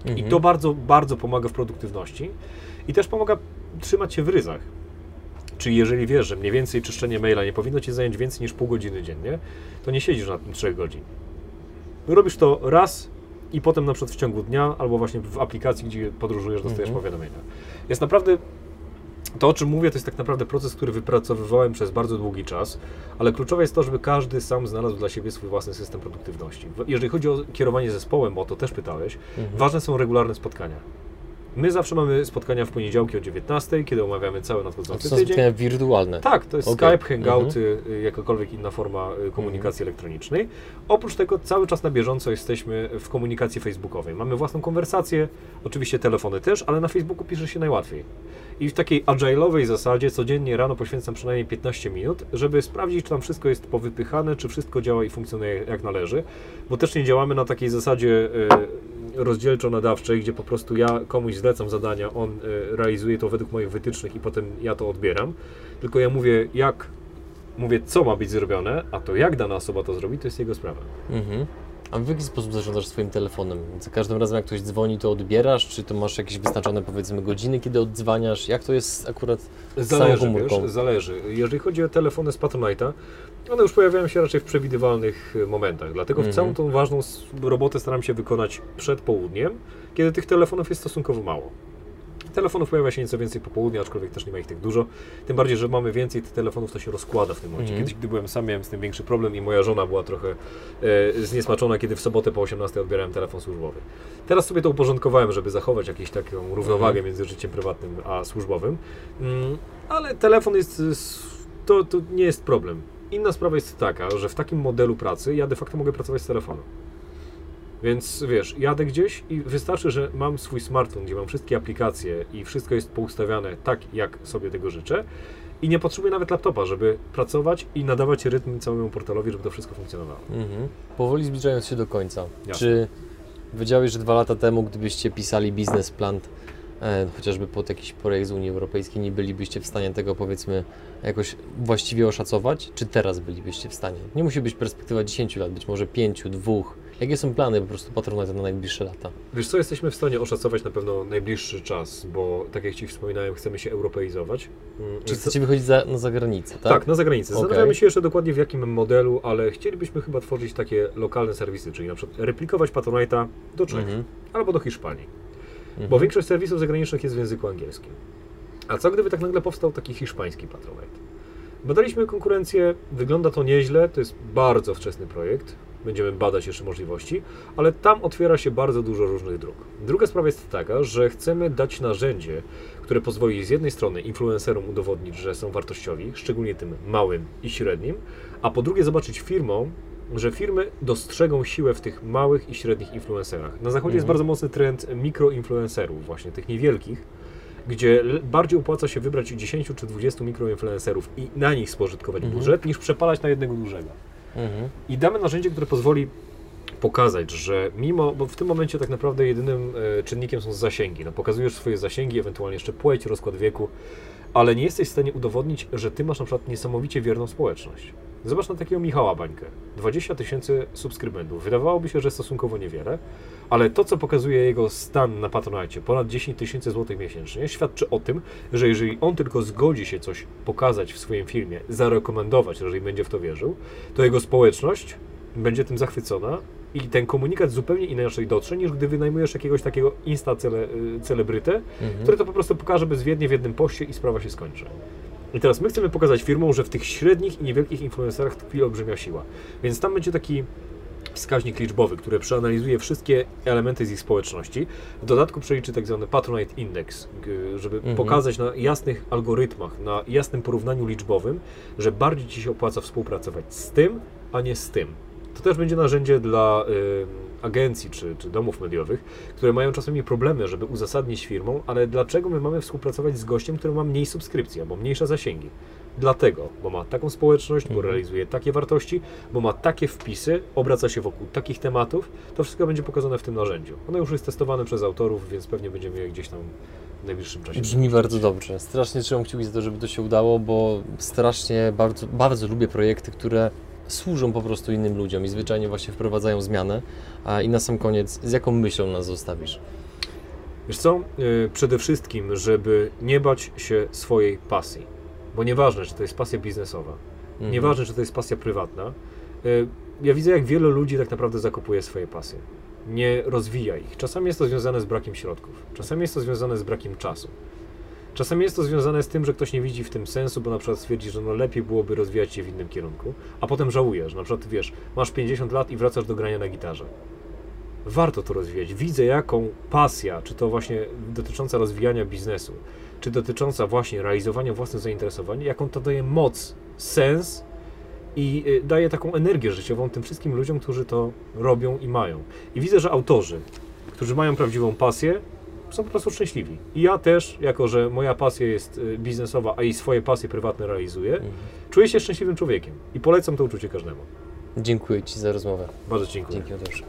I Mhm. to bardzo, bardzo pomaga w produktywności i też pomaga trzymać się w ryzach. Czyli jeżeli wiesz, że mniej więcej czyszczenie maila nie powinno Ci zająć więcej niż pół godziny dziennie, to nie siedzisz na tym 3 godzin. Robisz to raz i potem na przykład w ciągu dnia, albo właśnie w aplikacji, gdzie podróżujesz, dostajesz Mhm. powiadomienia. Jest naprawdę to, o czym mówię, to jest tak naprawdę proces, który wypracowywałem przez bardzo długi czas, ale kluczowe jest to, żeby każdy sam znalazł dla siebie swój własny system produktywności. Jeżeli chodzi o kierowanie zespołem, bo o to też pytałeś, Mhm. ważne są regularne spotkania. My zawsze mamy spotkania w poniedziałki o 19, kiedy omawiamy cały A to nadchodzący są tydzień. spotkania wirtualne. Tak, to jest Okej. Skype, Hangouty, y, jakakolwiek inna forma y, komunikacji elektronicznej. Oprócz tego cały czas na bieżąco jesteśmy w komunikacji facebookowej. Mamy własną konwersację, oczywiście telefony też, ale na Facebooku pisze się najłatwiej. I w takiej agile'owej zasadzie codziennie rano poświęcam przynajmniej 15 minut, żeby sprawdzić, czy tam wszystko jest powypychane, czy wszystko działa i funkcjonuje jak należy, bo też nie działamy na takiej zasadzie y, rozdzielczo-nadawczej, gdzie po prostu ja komuś zlecam zadania, on y, realizuje to według moich wytycznych i potem ja to odbieram, tylko ja mówię, jak mówię, co ma być zrobione, a to jak dana osoba to zrobi, to jest jego sprawa. Mhm. A w jaki sposób zarządzasz swoim telefonem? Za każdym razem, jak ktoś dzwoni, to odbierasz? Czy to masz jakieś wyznaczone, powiedzmy, godziny, kiedy oddzwaniasz? Jak to jest akurat z Zależy, komórką? wiesz, zależy. Jeżeli chodzi o telefony z Patronite'a, one już pojawiają się raczej w przewidywalnych e, momentach, dlatego Mhm. w całą tą ważną robotę staram się wykonać przed południem, kiedy tych telefonów jest stosunkowo mało. Telefonów pojawia się nieco więcej po południu, aczkolwiek też nie ma ich tak dużo. Tym bardziej, że mamy więcej tych telefonów, to się rozkłada w tym momencie. Mhm. Kiedyś, gdy byłem sam, miałem z tym większy problem i moja żona była trochę e, zniesmaczona, kiedy w sobotę po 18 odbierałem telefon służbowy. Teraz sobie to uporządkowałem, żeby zachować jakąś taką równowagę Mhm. między życiem prywatnym a służbowym. Mm, ale telefon jest, to, to nie jest problem. Inna sprawa jest taka, że w takim modelu pracy ja de facto mogę pracować z telefonu. Więc wiesz, jadę gdzieś i wystarczy, że mam swój smartfon, gdzie mam wszystkie aplikacje i wszystko jest poustawiane tak, jak sobie tego życzę. I nie potrzebuję nawet laptopa, żeby pracować i nadawać rytm całemu portalowi, żeby to wszystko funkcjonowało. Mhm. Powoli zbliżając się do końca. Jasne. Czy wiedziałeś, że dwa lata temu, gdybyście pisali biznesplan, e, chociażby pod jakiś projekt z Unii Europejskiej, nie bylibyście w stanie tego, powiedzmy, jakoś właściwie oszacować? Czy teraz bylibyście w stanie? Nie musi być perspektywa 10 lat, być może 5, 2. Jakie są plany po prostu Patronite na najbliższe lata? Wiesz co, jesteśmy w stanie oszacować na pewno najbliższy czas, bo tak jak Ci wspominałem, chcemy się europeizować. Mm, Czy chcecie wychodzić za, na zagranicę, tak? Tak, na zagranicę. Okej. Zastanawiamy się jeszcze dokładnie w jakim modelu, ale chcielibyśmy chyba tworzyć takie lokalne serwisy, czyli na przykład replikować Patronite'a do Czech Mhm. albo do Hiszpanii, Mhm. bo większość serwisów zagranicznych jest w języku angielskim. A co gdyby tak nagle powstał taki hiszpański Patronite? Badaliśmy konkurencję, wygląda to nieźle, to jest bardzo wczesny projekt, będziemy badać jeszcze możliwości, ale tam otwiera się bardzo dużo różnych dróg. Druga sprawa jest taka, że chcemy dać narzędzie, które pozwoli z jednej strony influencerom udowodnić, że są wartościowi, szczególnie tym małym i średnim, a po drugie zobaczyć firmom, że firmy dostrzegą siłę w tych małych i średnich influencerach. Na zachodzie jest Mhm. bardzo mocny trend mikroinfluencerów, właśnie tych niewielkich, gdzie bardziej opłaca się wybrać 10 czy 20 mikroinfluencerów i na nich spożytkować Mhm. budżet, niż przepalać na jednego dużego. Mhm. I damy narzędzie, które pozwoli pokazać, że mimo, bo w tym momencie tak naprawdę jedynym e, czynnikiem są zasięgi. No, pokazujesz swoje zasięgi, ewentualnie jeszcze płeć, rozkład wieku, ale nie jesteś w stanie udowodnić, że ty masz na przykład niesamowicie wierną społeczność. Zobacz na takiego Michała Bańkę. 20 tysięcy subskrybentów. Wydawałoby się, że stosunkowo niewiele, ale to, co pokazuje jego stan na Patronite, ponad 10 tysięcy złotych miesięcznie, świadczy o tym, że jeżeli on tylko zgodzi się coś pokazać w swoim filmie, zarekomendować, jeżeli będzie w to wierzył, to jego społeczność będzie tym zachwycona i ten komunikat zupełnie inaczej dotrze, niż gdy wynajmujesz jakiegoś takiego insta cele, y, celebrytę, Mhm. który to po prostu pokaże bezwiednie w jednym poście i sprawa się skończy. I teraz my chcemy pokazać firmom, że w tych średnich i niewielkich influencerach tkwi olbrzymia siła. Więc tam będzie taki wskaźnik liczbowy, który przeanalizuje wszystkie elementy z ich społeczności. W dodatku przeliczy tak zwany Patronite Index, żeby Mhm. pokazać na jasnych algorytmach, na jasnym porównaniu liczbowym, że bardziej Ci się opłaca współpracować z tym, a nie z tym. To też będzie narzędzie dla y, agencji czy, czy domów mediowych, które mają czasami problemy, żeby uzasadnić firmą, ale dlaczego my mamy współpracować z gościem, który ma mniej subskrypcji albo mniejsze zasięgi? Dlatego, bo ma taką społeczność, bo Mhm. realizuje takie wartości, bo ma takie wpisy, obraca się wokół takich tematów, to wszystko będzie pokazane w tym narzędziu. Ono już jest testowane przez autorów, więc pewnie będziemy je gdzieś tam w najbliższym czasie. Brzmi bardzo dobrze. Strasznie trzymam kciuki za to, żeby to się udało, bo strasznie bardzo, bardzo lubię projekty, które służą po prostu innym ludziom i zwyczajnie właśnie wprowadzają zmianę. A i na sam koniec, z jaką myślą nas zostawisz? Wiesz co? Yy, Przede wszystkim, żeby nie bać się swojej pasji. Bo nieważne, czy to jest pasja biznesowa, Mhm. nieważne, czy to jest pasja prywatna. yy, Ja widzę, jak wielu ludzi tak naprawdę zakopuje swoje pasje. Nie rozwija ich. Czasami jest to związane z brakiem środków, czasami jest to związane z brakiem czasu. Czasami jest to związane z tym, że ktoś nie widzi w tym sensu, bo na przykład stwierdzi, że no lepiej byłoby rozwijać się w innym kierunku, a potem żałuje, że na przykład wiesz, masz 50 lat i wracasz do grania na gitarze. Warto to rozwijać. Widzę, jaką pasja, czy to właśnie dotycząca rozwijania biznesu, czy dotycząca właśnie realizowania własnych zainteresowań, jaką to daje moc, sens i y, daje taką energię życiową tym wszystkim ludziom, którzy to robią i mają. I widzę, że autorzy, którzy mają prawdziwą pasję, są po prostu szczęśliwi. I ja też, jako że moja pasja jest y, biznesowa, a i swoje pasje prywatne realizuję, Mhm. czuję się szczęśliwym człowiekiem i polecam to uczucie każdemu. Dziękuję Ci za rozmowę. Bardzo dziękuję. Dzięki Mateusz.